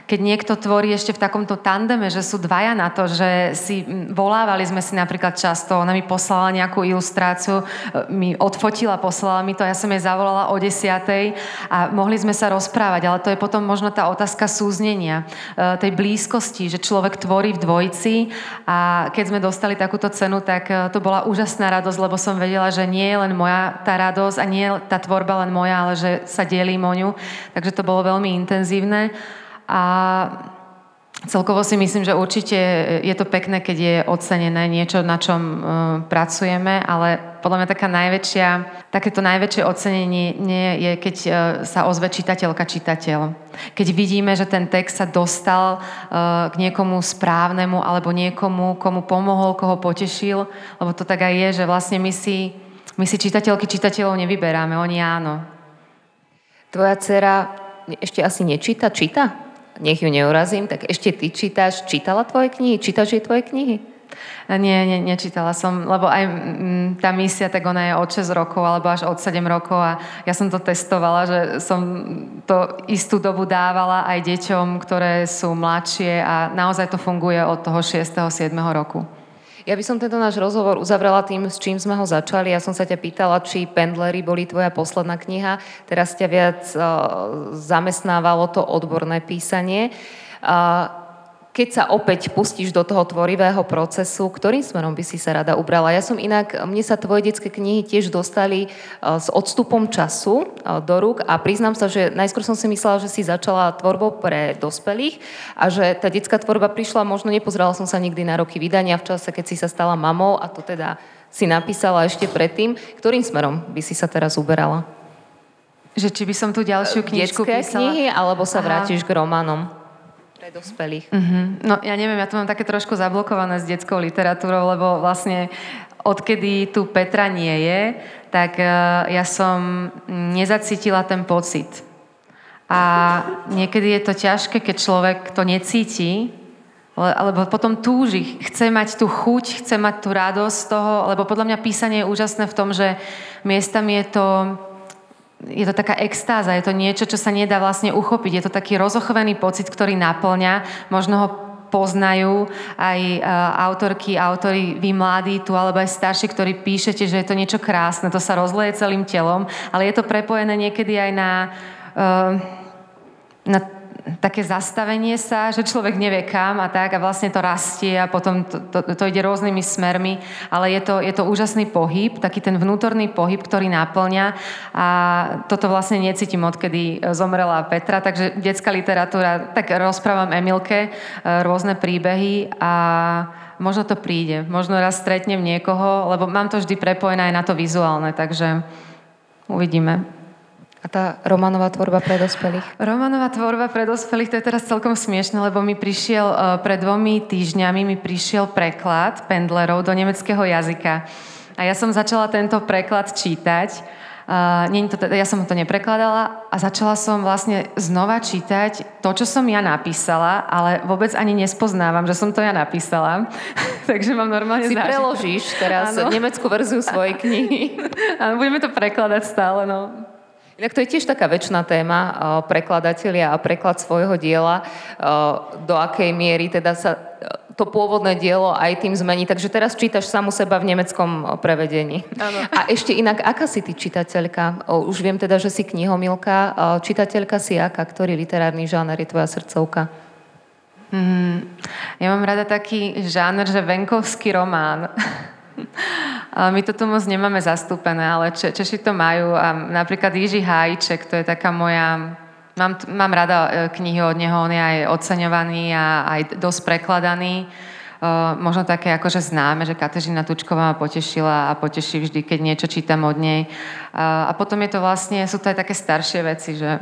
keď niekto tvorí ešte v takomto tandeme, že sú dvaja na to, že si volávali sme si napríklad často, ona mi poslala nejakú ilustráciu, e, mi odfotila, poslala mi to, ja som jej zavolala o desiatej a mohli sme sa rozprávať, ale to je potom možno tá otázka súznenia, e, tej blízkosti, že človek tvorí v dvojici a keď sme dostali takúto cenu, tak to bola úžasná radosť, lebo som vedela, že nie je len moja tá radosť a nie je tá tvorba len moja, ale že sa delím o ňu. Takže to bolo veľmi intenzívne. A celkovo si myslím, že určite je to pekné, keď je ocenené niečo, na čom uh, pracujeme, ale podľa mňa taká najväčšia, takéto najväčšie ocenenie nie je, keď uh, sa ozve čitateľka, čitateľ. Keď vidíme, že ten text sa dostal uh, k niekomu správnemu alebo niekomu, komu pomohol, koho potešil, lebo to tak aj je, že vlastne my si my si čitateľky, čitateľov nevyberáme, oni áno. Tvoja dcera ešte asi nečíta? Číta? nech ju neurazím, tak ešte ty čítaš, čítala tvoje knihy? Čítaš jej tvoje knihy? Nie, nie, nečítala som, lebo aj m, tá misia, tak ona je od 6 rokov alebo až od 7 rokov a ja som to testovala, že som to istú dobu dávala aj deťom, ktoré sú mladšie a naozaj to funguje od toho 6. 7. roku. Ja by som tento náš rozhovor uzavrela tým, s čím sme ho začali. Ja som sa ťa pýtala, či Pendlery boli tvoja posledná kniha. Teraz ťa viac uh, zamestnávalo to odborné písanie. Keď sa opäť pustíš do toho tvorivého procesu, ktorým smerom by si sa rada ubrala? Ja som inak, mne sa tvoje detské knihy tiež dostali e, s odstupom času e, do rúk a priznám sa, že najskôr som si myslela, že si začala tvorbou pre dospelých a že tá detská tvorba prišla, možno nepozerala som sa nikdy na roky vydania v čase, keď si sa stala mamou a to teda si napísala ešte predtým. Ktorým smerom by si sa teraz uberala? Že či by som tu ďalšiu knižku Detské písala? knihy, alebo sa Aha. vrátiš k románom? Pre dospelých. Uh-huh. No ja neviem, ja to mám také trošku zablokované s detskou literatúrou, lebo vlastne odkedy tu Petra nie je, tak uh, ja som nezacítila ten pocit. A niekedy je to ťažké, keď človek to necíti, alebo potom túži, chce mať tú chuť, chce mať tú radosť z toho, lebo podľa mňa písanie je úžasné v tom, že miestami je to je to taká extáza, je to niečo, čo sa nedá vlastne uchopiť. Je to taký rozochvený pocit, ktorý naplňa. Možno ho poznajú aj uh, autorky, autory, vy mladí tu, alebo aj starší, ktorí píšete, že je to niečo krásne, to sa rozleje celým telom, ale je to prepojené niekedy aj na, uh, na také zastavenie sa, že človek nevie kam a tak a vlastne to rastie a potom to, to, to ide rôznymi smermi, ale je to, je to úžasný pohyb, taký ten vnútorný pohyb, ktorý náplňa a toto vlastne necítim, odkedy zomrela Petra, takže detská literatúra, tak rozprávam Emilke e, rôzne príbehy a možno to príde, možno raz stretnem niekoho, lebo mám to vždy prepojené aj na to vizuálne, takže uvidíme. A tá romanová tvorba pre dospelých? Romanová tvorba pre dospelých, to je teraz celkom smiešne, lebo mi prišiel uh, pred dvomi týždňami mi prišiel preklad pendlerov do nemeckého jazyka. A ja som začala tento preklad čítať. Uh, nie to, ja som to neprekladala a začala som vlastne znova čítať to, čo som ja napísala, ale vôbec ani nespoznávam, že som to ja napísala. Takže mám normálne Si zážitok. preložíš teraz ano. nemeckú verziu svojej knihy. Áno, budeme to prekladať stále, no. Inak to je tiež taká väčšiná téma, eh, prekladatelia a preklad svojho diela, eh, do akej miery teda sa eh, to pôvodné dielo aj tým zmení. Takže teraz čítaš samu seba v nemeckom prevedení. Ano. A ešte inak, aká si ty čitateľka? Už viem teda, že si knihomilka. Čitateľka si aká? Ktorý literárny žáner je tvoja srdcovka? Hmm, ja mám rada taký žáner, že venkovský román. My to tu moc nemáme zastúpené, ale Če- Češi to majú. A napríklad Jiži Hájček, to je taká moja... Mám, mám rada e, knihy od neho, on je aj oceňovaný a aj dosť prekladaný. Uh, možno také akože známe, že Katežina Tučková ma potešila a poteší vždy, keď niečo čítam od nej. Uh, a potom je to vlastne, sú to aj také staršie veci, že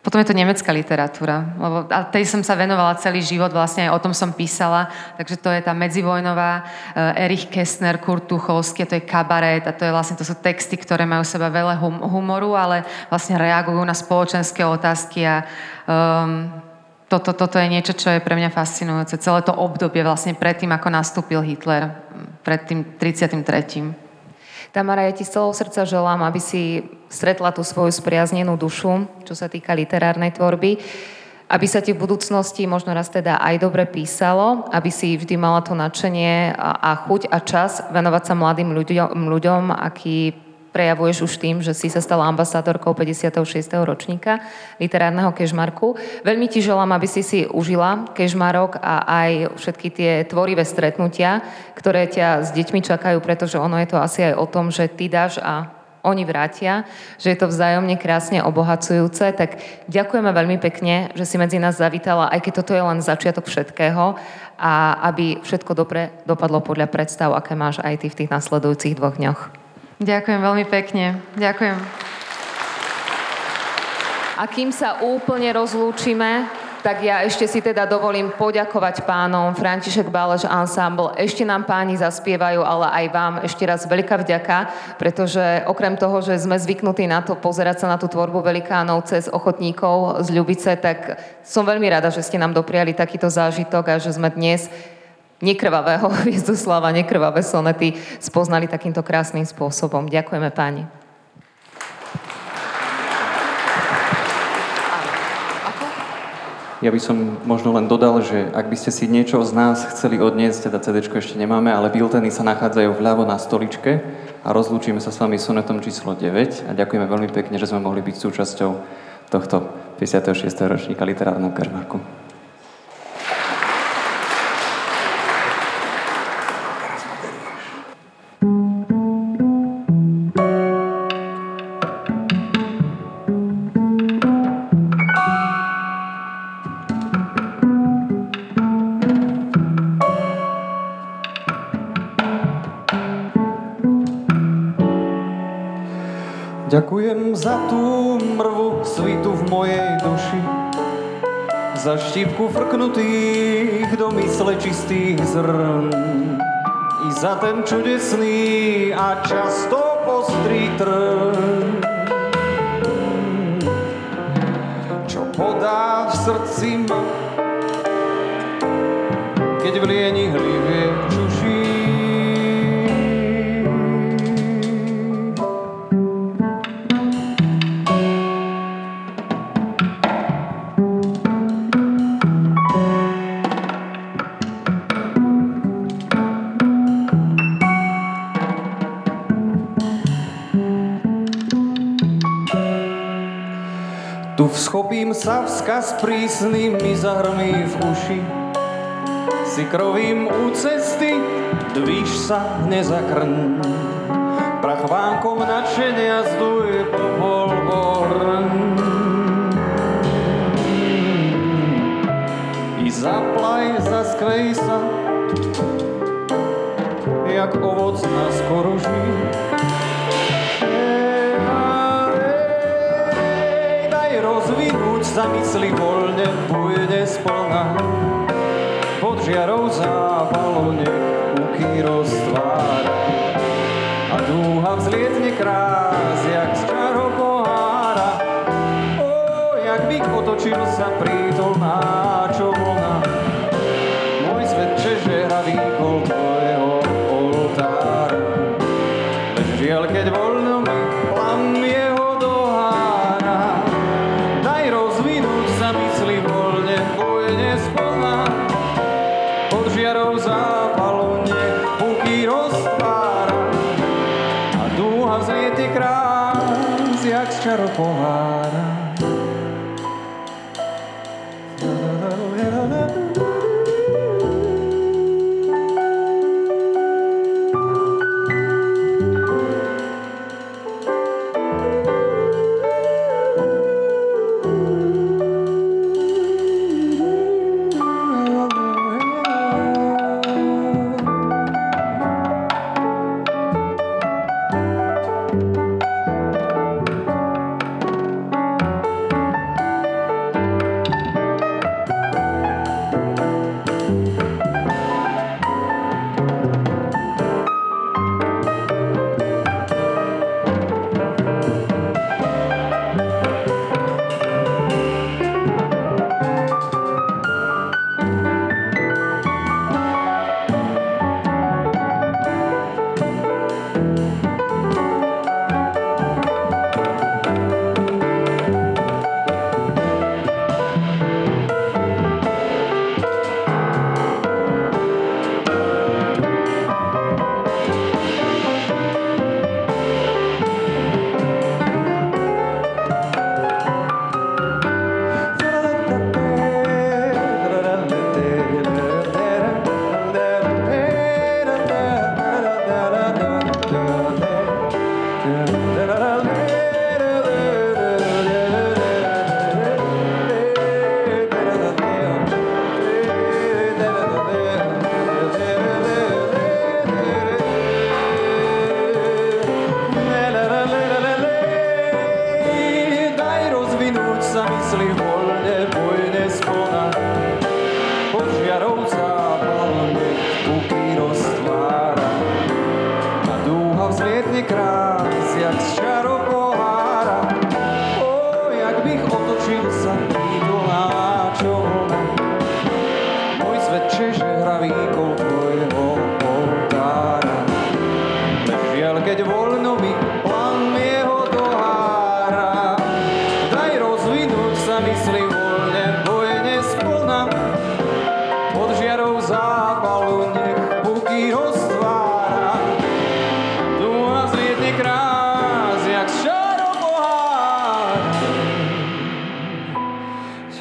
potom je to nemecká literatúra, lebo a tej som sa venovala celý život, vlastne aj o tom som písala, takže to je tá medzivojnová uh, Erich Kästner, Kurt Tucholsky, to je kabaret a to, je vlastne, to sú texty, ktoré majú seba veľa hum, humoru, ale vlastne reagujú na spoločenské otázky a um, toto, toto je niečo, čo je pre mňa fascinujúce. Celé to obdobie vlastne predtým, ako nastúpil Hitler, pred tým 33. Tamara, ja ti z celého srdca želám, aby si stretla tú svoju spriaznenú dušu, čo sa týka literárnej tvorby, aby sa ti v budúcnosti možno raz teda aj dobre písalo, aby si vždy mala to nadšenie a, a chuť a čas venovať sa mladým ľuďom, ľuďom aký prejavuješ už tým, že si sa stala ambasádorkou 56. ročníka literárneho kežmarku. Veľmi ti želám, aby si si užila kežmarok a aj všetky tie tvorivé stretnutia, ktoré ťa s deťmi čakajú, pretože ono je to asi aj o tom, že ty dáš a oni vrátia, že je to vzájomne krásne obohacujúce, tak ďakujeme veľmi pekne, že si medzi nás zavítala, aj keď toto je len začiatok všetkého a aby všetko dobre dopadlo podľa predstav, aké máš aj ty v tých nasledujúcich dvoch dňoch. Ďakujem veľmi pekne. Ďakujem. A kým sa úplne rozlúčime, Tak ja ešte si teda dovolím poďakovať pánom František Bálež Ensemble. Ešte nám páni zaspievajú, ale aj vám ešte raz veľká vďaka, pretože okrem toho, že sme zvyknutí na to pozerať sa na tú tvorbu velikánov cez ochotníkov z Ľubice, tak som veľmi rada, že ste nám dopriali takýto zážitok a že sme dnes nekrvavého Viezdoslava, nekrvavé sonety spoznali takýmto krásnym spôsobom. Ďakujeme páni. Ja by som možno len dodal, že ak by ste si niečo z nás chceli odniesť, teda CD ešte nemáme, ale bilteny sa nachádzajú vľavo na stoličke a rozlúčime sa s vami sonetom číslo 9 a ďakujeme veľmi pekne, že sme mohli byť súčasťou tohto 56. ročníka literárneho kažmarku. Ďakujem za tú mrvu svitu v mojej duši, za štípku frknutých do mysle čistých zrn i za ten čudesný a často postrý trn. Čo podá v srdci ma, keď v lieni hlivie sa vzkaz prísny mi zahrmí v uši. Si krovím u cesty, dvíš sa nezakrn. Prach vánkom nadšenia zduje po polborn. I zaplaj, zaskvej sa, jak ovoc na skoroží. Rozvinúť sa mysli voľne, bujne splna. Pod žiarou zápalu nech uky roztvára. A dúha vzlietne krás, jak z čarov pohára. O, jak bych otočil sa prítolná, čo vlna.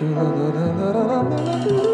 Milí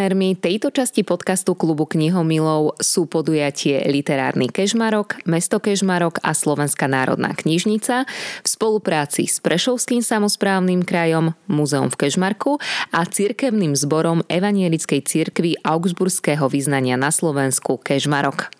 Partnermi tejto časti podcastu klubu knihomilov sú podujatie Literárny Kežmarok, Mesto Kežmarok a Slovenská národná knižnica v spolupráci s Prešovským samozprávnym krajom, Múzeum v Kežmarku a cirkevným zborom Evanielickej cirkvi Augsburského vyznania na Slovensku Kežmarok.